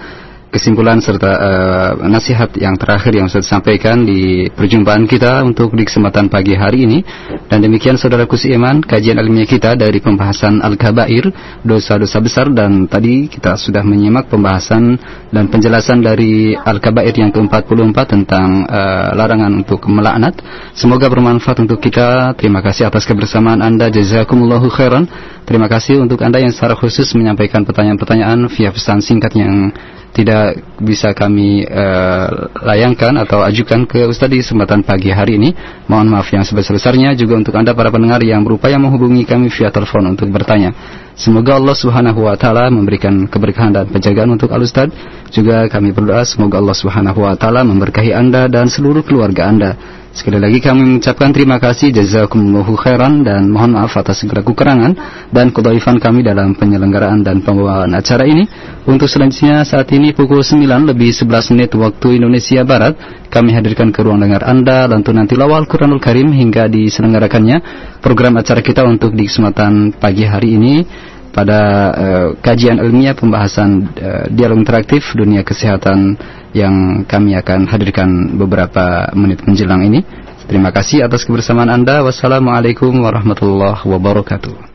kesimpulan serta uh, nasihat yang terakhir yang sudah disampaikan di perjumpaan kita untuk di kesempatan pagi hari ini. Dan demikian saudaraku seiman kajian ilmiah kita dari pembahasan al-kabair dosa-dosa besar. Dan tadi kita sudah menyimak pembahasan dan penjelasan dari al-kabair yang ke-44 tentang uh, larangan untuk melaknat. Semoga bermanfaat untuk kita. Terima kasih atas kebersamaan Anda. Jazakumullahu khairan. Terima kasih untuk Anda yang secara khusus menyampaikan pertanyaan-pertanyaan via pesan singkat yang tidak bisa kami uh, layangkan atau ajukan ke Ustaz di kesempatan pagi hari ini. Mohon maaf yang sebesar-besarnya juga untuk Anda para pendengar yang berupaya menghubungi kami via telepon untuk bertanya. Semoga Allah Subhanahu wa taala memberikan keberkahan dan penjagaan untuk Al Ustaz. Juga kami berdoa semoga Allah Subhanahu wa taala memberkahi Anda dan seluruh keluarga Anda. Sekali lagi kami mengucapkan terima kasih jazakumullahu khairan dan mohon maaf atas segala kekurangan dan kedaifan kami dalam penyelenggaraan dan pembawaan acara ini. Untuk selanjutnya saat ini pukul 9 lebih 11 menit waktu Indonesia Barat kami hadirkan ke ruang dengar Anda lantunan tilawah Al-Quranul Karim hingga diselenggarakannya program acara kita untuk di kesempatan pagi hari ini pada uh, kajian ilmiah pembahasan uh, dialog interaktif dunia kesehatan yang kami akan hadirkan beberapa menit menjelang ini. Terima kasih atas kebersamaan Anda. Wassalamualaikum warahmatullahi wabarakatuh.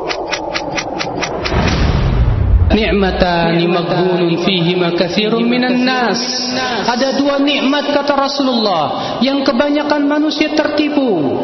Ni'matani maghbunun fihima kathirun minan nas. Ada dua nikmat kata Rasulullah yang kebanyakan manusia tertipu.